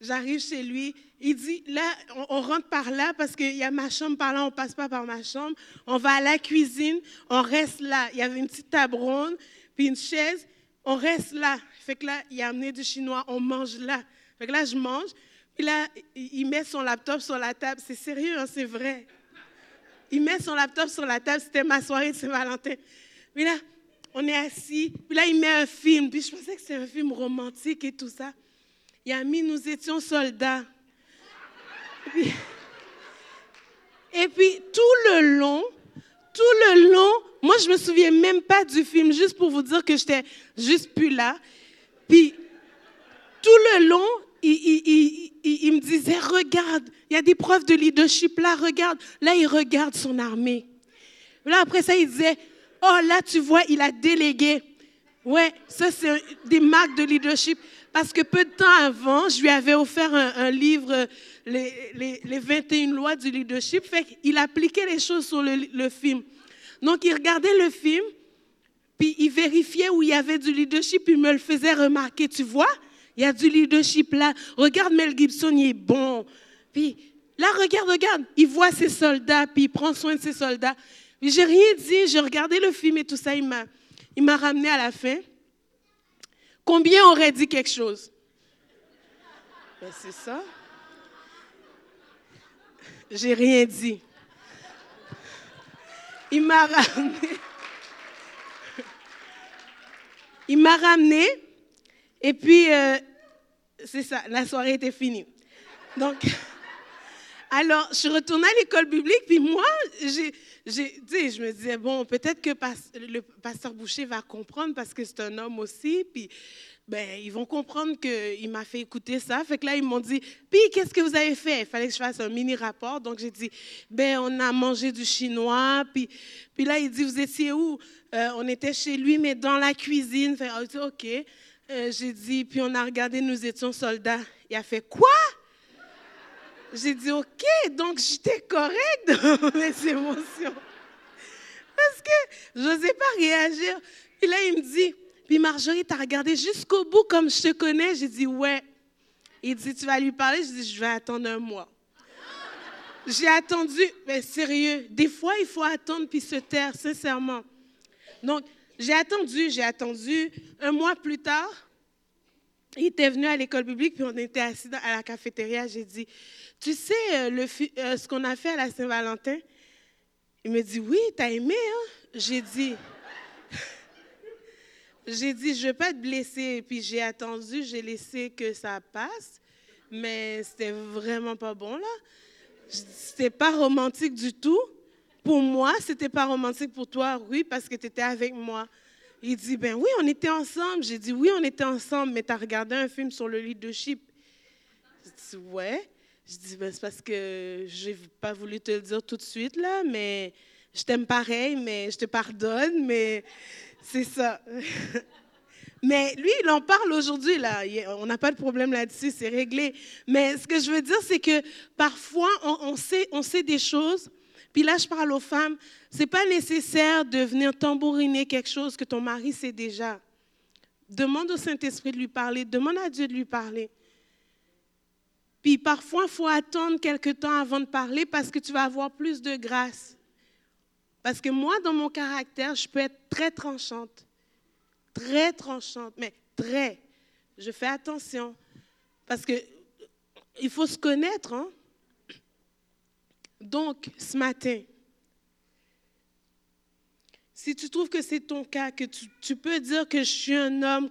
J'arrive chez lui, il dit, là, on, rentre par là parce qu'il y a ma chambre par là, on passe pas par ma chambre. On va à la cuisine, on reste là. Il y avait une petite table ronde, puis une chaise, on reste là. Fait que là, il a amené du chinois, on mange là. Fait que là, je mange, puis là, il met son laptop sur la table. C'est sérieux, hein, c'est vrai. Il met son laptop sur la table, c'était ma soirée de Saint-Valentin. Puis là, on est assis, puis là, il met un film, puis je pensais que c'était un film romantique et tout ça. Il a mis Nous étions soldats. Et puis, tout le long, tout le long, moi, je me souviens même pas du film, juste pour vous dire que j'étais juste plus là. Puis, tout le long, il, il, me disait, regarde, il y a des preuves de leadership là, regarde. Là, il regarde son armée. Là, après ça, il disait, oh, là, tu vois, il a délégué. Ouais, ça, c'est des marques de leadership. Parce que peu de temps avant, je lui avais offert un, livre, les, les, 21 lois du leadership. Fait qu'il appliquait les choses sur le, film. Donc, il regardait le film, puis il vérifiait où il y avait du leadership, puis il me le faisait remarquer. Tu vois, il y a du leadership là. Regarde Mel Gibson, il est bon. Puis là, regarde, regarde. Il voit ses soldats, puis il prend soin de ses soldats. Puis j'ai rien dit, j'ai regardé le film et tout ça. Il m'a ramené à la fin. Combien aurait dit quelque chose? Ben, c'est ça. J'ai rien dit. Il m'a ramené. Il m'a ramené. Et puis, euh, c'est ça, la soirée était finie. Donc, alors, je suis retournée à l'école biblique, puis moi, j'ai, je me disais, bon, peut-être que le pasteur Boucher va comprendre parce que c'est un homme aussi, puis ben, ils vont comprendre qu'il m'a fait écouter ça. Fait que là, ils m'ont dit, puis qu'est-ce que vous avez fait? Il fallait que je fasse un mini rapport. Donc, j'ai dit, ben, on a mangé du chinois. Puis, puis là, il dit, vous étiez où? Euh, on était chez lui, mais dans la cuisine. Fait, dit, OK. Euh, j'ai dit, puis on a regardé, nous étions soldats. Il a fait, quoi? J'ai dit, OK, donc j'étais correcte dans mes émotions. Parce que je n'osais pas réagir. Et là, il me dit, puis Marjorie, t'as regardé jusqu'au bout comme je te connais? J'ai dit, ouais. Il dit, tu vas lui parler? Je dis, je vais attendre un mois. J'ai attendu, mais sérieux, des fois, il faut attendre puis se taire, sincèrement. Donc, j'ai attendu, j'ai attendu. Un mois plus tard, il était venu à l'école publique, puis on était assis à la cafétéria. J'ai dit, tu sais euh, le, euh, ce qu'on a fait à la Saint-Valentin? Il me dit, oui, t'as aimé, hein? J'ai dit, j'ai dit, je ne veux pas te blesser. Puis j'ai attendu, j'ai laissé que ça passe, mais c'était vraiment pas bon, là. C'était pas romantique du tout. Pour moi, c'était pas romantique pour toi, oui, parce que tu étais avec moi. Il dit, ben oui, on était ensemble. J'ai dit, oui, on était ensemble, mais tu as regardé un film sur le leadership. Je dis, ouais. Je dis, ben, c'est parce que j'ai pas voulu te le dire tout de suite, là, mais je t'aime pareil, mais je te pardonne, mais c'est ça. Mais lui, il en parle aujourd'hui, là. On n'a pas de problème là-dessus, c'est réglé. Mais ce que je veux dire, c'est que parfois, on, sait, on sait des choses. Puis là, je parle aux femmes. C'est pas nécessaire de venir tambouriner quelque chose que ton mari sait déjà. Demande au Saint-Esprit de lui parler. Demande à Dieu de lui parler. Puis parfois, il faut attendre quelque temps avant de parler parce que tu vas avoir plus de grâce. Parce que moi, dans mon caractère, je peux être très tranchante très tranchante, mais très. Je fais attention parce que il faut se connaître. Hein? Donc, ce matin, si tu trouves que c'est ton cas, que tu, peux dire que je suis un homme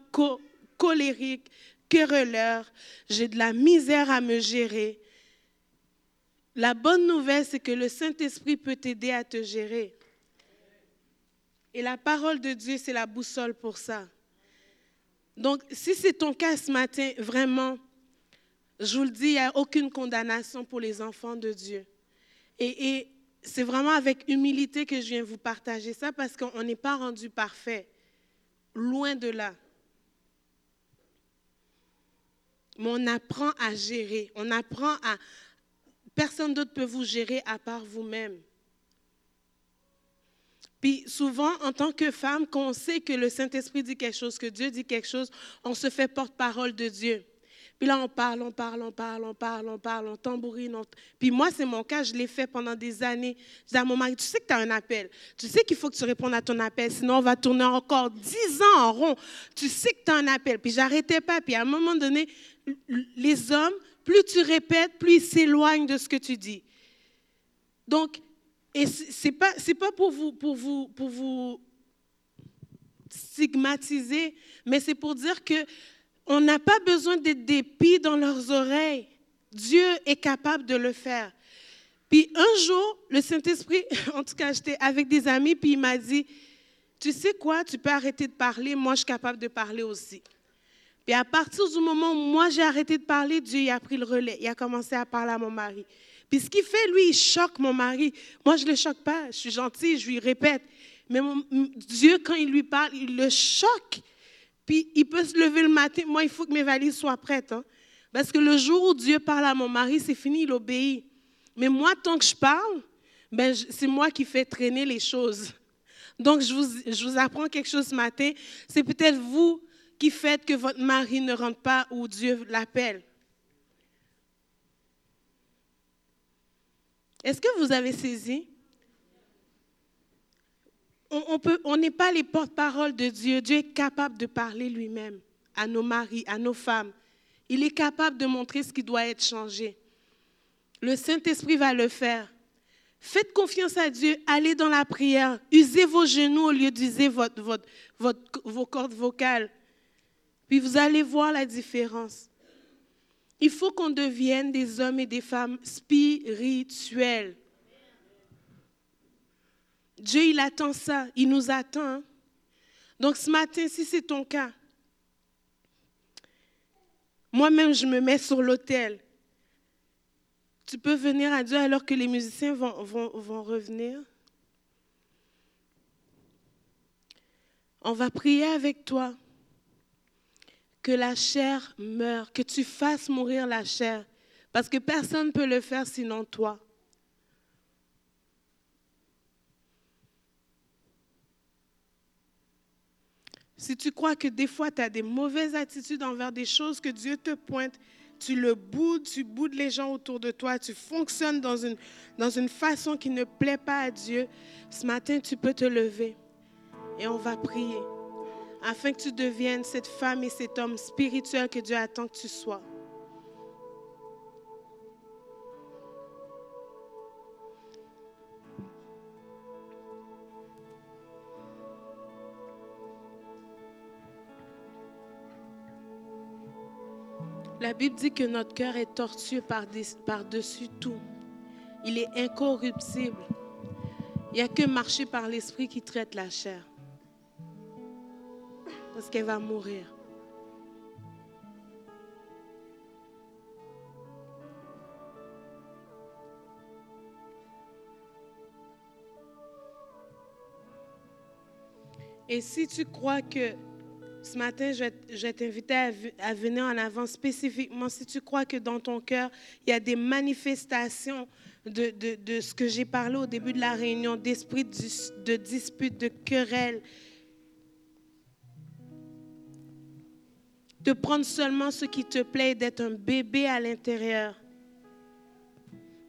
colérique, querelleur, j'ai de la misère à me gérer, la bonne nouvelle, c'est que le Saint-Esprit peut t'aider à te gérer. Et la parole de Dieu, c'est la boussole pour ça. Donc, si c'est ton cas ce matin, vraiment, je vous le dis, il n'y a aucune condamnation pour les enfants de Dieu. Et, c'est vraiment avec humilité que je viens vous partager ça parce qu'on n'est pas rendu parfait. Loin de là. Mais on apprend à gérer. On apprend à... Personne d'autre peut vous gérer à part vous-même. Puis souvent, en tant que femme, quand on sait que le Saint-Esprit dit quelque chose, que Dieu dit quelque chose, on se fait porte-parole de Dieu. Puis là, on parle, on parle, on parle, on parle, on parle, on tambourine. Puis moi, c'est mon cas, je l'ai fait pendant des années. Je dis à mon mari, tu sais que tu as un appel. Tu sais qu'il faut que tu répondes à ton appel, sinon on va tourner encore dix ans en rond. Tu sais que tu as un appel. Puis j'arrêtais pas. Puis à un moment donné, les hommes, plus tu répètes, plus ils s'éloignent de ce que tu dis. Donc, et ce n'est pas, pour, vous, pour, vous, pour vous stigmatiser, mais c'est pour dire que on n'a pas besoin d'être dépit dans leurs oreilles. Dieu est capable de le faire. Puis un jour, le Saint-Esprit, en tout cas, j'étais avec des amis, puis il m'a dit, tu sais quoi, tu peux arrêter de parler, moi je suis capable de parler aussi. Puis à partir du moment où moi j'ai arrêté de parler, Dieu a pris le relais, il a commencé à parler à mon mari. Puis ce qu'il fait, lui, il choque mon mari. Moi, je ne le choque pas. Je suis gentille, je lui répète. Mais Dieu, quand il lui parle, il le choque. Puis il peut se lever le matin. Moi, il faut que mes valises soient prêtes. Hein. Parce que le jour où Dieu parle à mon mari, c'est fini, il obéit. Mais moi, tant que je parle, ben, c'est moi qui fais traîner les choses. Donc, je vous, je vous apprends quelque chose ce matin. C'est peut-être vous qui faites que votre mari ne rentre pas où Dieu l'appelle. Est-ce que vous avez saisi? On n'est pas les porte-parole de Dieu. Dieu est capable de parler lui-même à nos maris, à nos femmes. Il est capable de montrer ce qui doit être changé. Le Saint-Esprit va le faire. Faites confiance à Dieu, allez dans la prière, usez vos genoux au lieu d'user vos cordes vocales. Puis vous allez voir la différence. Il faut qu'on devienne des hommes et des femmes spirituels. Dieu, il attend ça, il nous attend. Donc ce matin, si c'est ton cas, moi-même, je me mets sur l'autel. Tu peux venir à Dieu alors que les musiciens vont, vont, vont revenir. On va prier avec toi que la chair meure, que tu fasses mourir la chair, parce que personne ne peut le faire sinon toi. Si tu crois que des fois tu as des mauvaises attitudes envers des choses que Dieu te pointe, tu le boudes, tu boudes les gens autour de toi, tu fonctionnes dans une, dans une façon qui ne plaît pas à Dieu, ce matin tu peux te lever et on va prier afin que tu deviennes cette femme et cet homme spirituel que Dieu attend que tu sois. La Bible dit que notre cœur est tortueux par-dessus tout. Il est incorruptible. Il n'y a que marcher par l'esprit qui traite la chair parce qu'elle va mourir. Et si tu crois que Ce matin, je vais t'inviter à, venir en avant spécifiquement si tu crois que dans ton cœur, il y a des manifestations de, de ce que j'ai parlé au début de la réunion, d'esprit de dispute, de querelle. De prendre seulement ce qui te plaît, d'être un bébé à l'intérieur.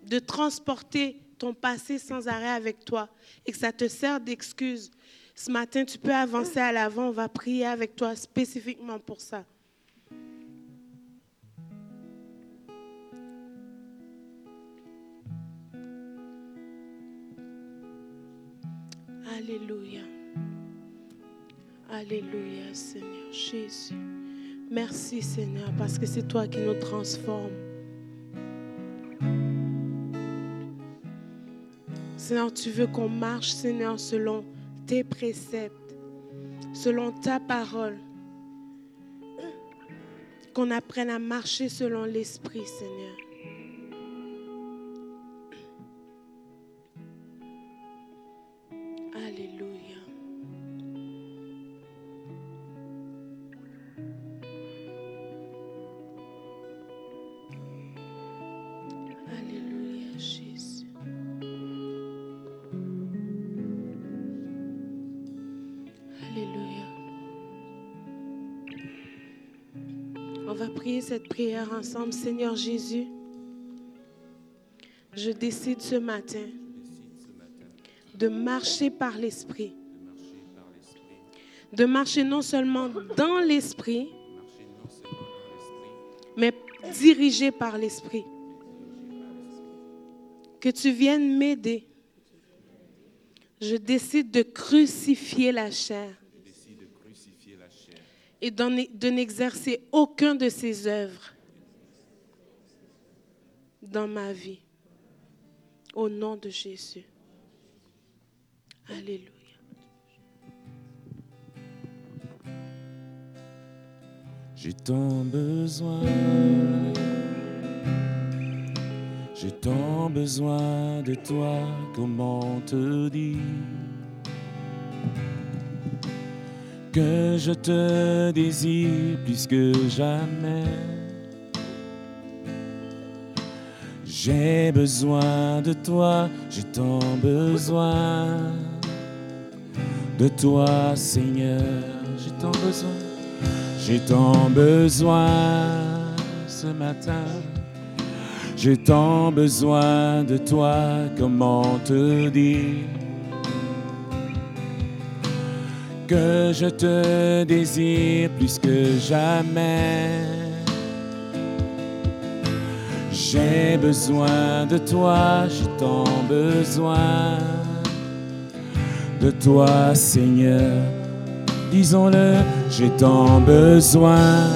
De transporter ton passé sans arrêt avec toi et que ça te sert d'excuse. Ce matin, tu peux avancer à l'avant. On va prier avec toi spécifiquement pour ça. Alléluia. Alléluia, Seigneur Jésus. Merci, Seigneur, parce que c'est toi qui nous transformes. Seigneur, tu veux qu'on marche, Seigneur, selon tes préceptes, selon ta parole. Qu'on apprenne à marcher selon l'Esprit, Seigneur. Cette prière ensemble. Seigneur Jésus, je décide ce matin de marcher par l'Esprit. De marcher non seulement dans l'Esprit, mais dirigé par l'Esprit. Que tu viennes m'aider. Je décide de crucifier la chair et de n'exercer aucun de ses œuvres dans ma vie. Au nom de Jésus. Alléluia. J'ai tant besoin, j'ai tant besoin de toi, comment te dire? Que je te désire plus que jamais. J'ai besoin de toi, j'ai tant besoin de toi, Seigneur. J'ai tant besoin, j'ai tant besoin ce matin. J'ai tant besoin de toi, comment te dire? Que je te désire plus que jamais. J'ai besoin de toi, j'ai tant besoin de toi, Seigneur. Disons-le, j'ai tant besoin.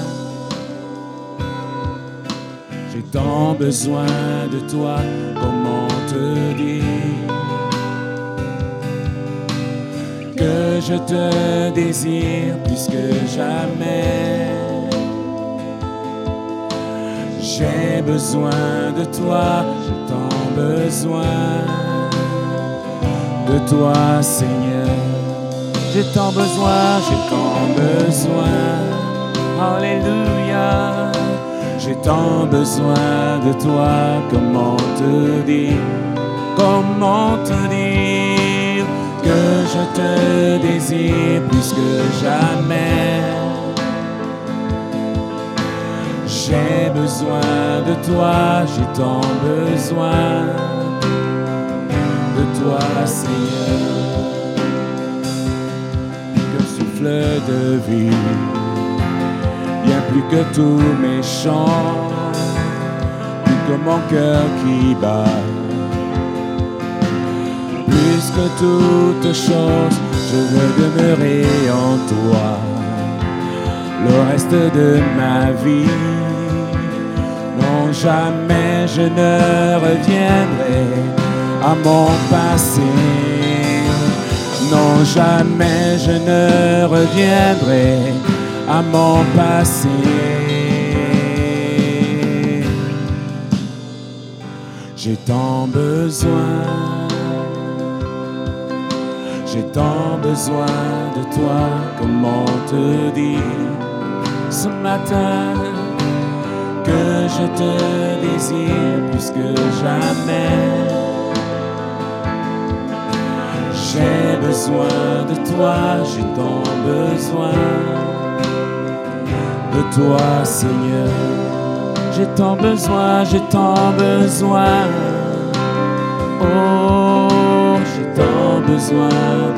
J'ai tant besoin de toi, comment te dire? Que je te désire plus que jamais. J'ai besoin de toi, j'ai tant besoin de toi, Seigneur. J'ai tant besoin, j'ai tant besoin. Alléluia. J'ai tant besoin de toi, comment te dire, comment te dire que je te désire plus que jamais. J'ai besoin de toi, j'ai tant besoin de toi, Seigneur. Que souffle de vie, bien plus que tous mes chants, plus que mon cœur qui bat que toute chose, je veux demeurer en toi? Le reste de ma vie? Non, jamais je ne reviendrai à mon passé. Non, jamais je ne reviendrai à mon passé. J'ai tant besoin J'ai tant besoin de toi, comment te dire ce matin que je te désire plus que jamais. J'ai besoin de toi, j'ai tant besoin de toi, Seigneur. J'ai tant besoin, j'ai tant besoin. Oh, besoin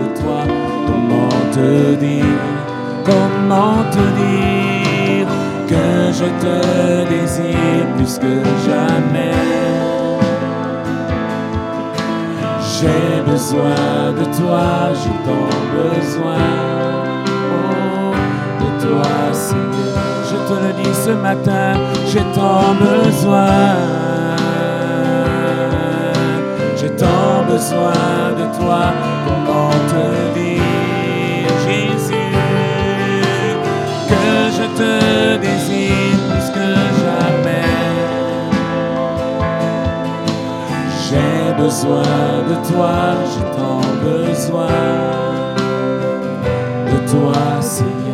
de toi. Comment te dire, comment te dire que je te désire plus que jamais? J'ai besoin de toi, j'ai tant besoin oh, de toi, Seigneur. Je te le dis ce matin, j'ai tant besoin. Besoin de toi, comment te dire, Jésus, que je te désire plus que jamais. J'ai besoin de toi, j'ai tant besoin de toi, Seigneur.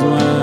J'ai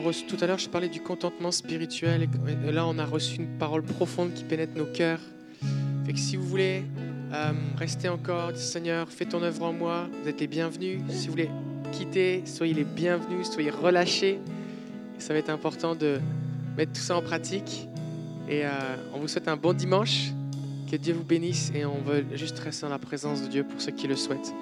tout à l'heure, je parlais du contentement spirituel. Et, là, on a reçu une parole profonde qui pénètre nos cœurs. Fait que si vous voulez euh, rester encore, dites, Seigneur, fais ton œuvre en moi. Vous êtes les bienvenus. Si vous voulez quitter, soyez les bienvenus, soyez relâchés. Ça va être important de mettre tout ça en pratique. Et euh, on vous souhaite un bon dimanche. Que Dieu vous bénisse et on veut juste rester dans la présence de Dieu pour ceux qui le souhaitent.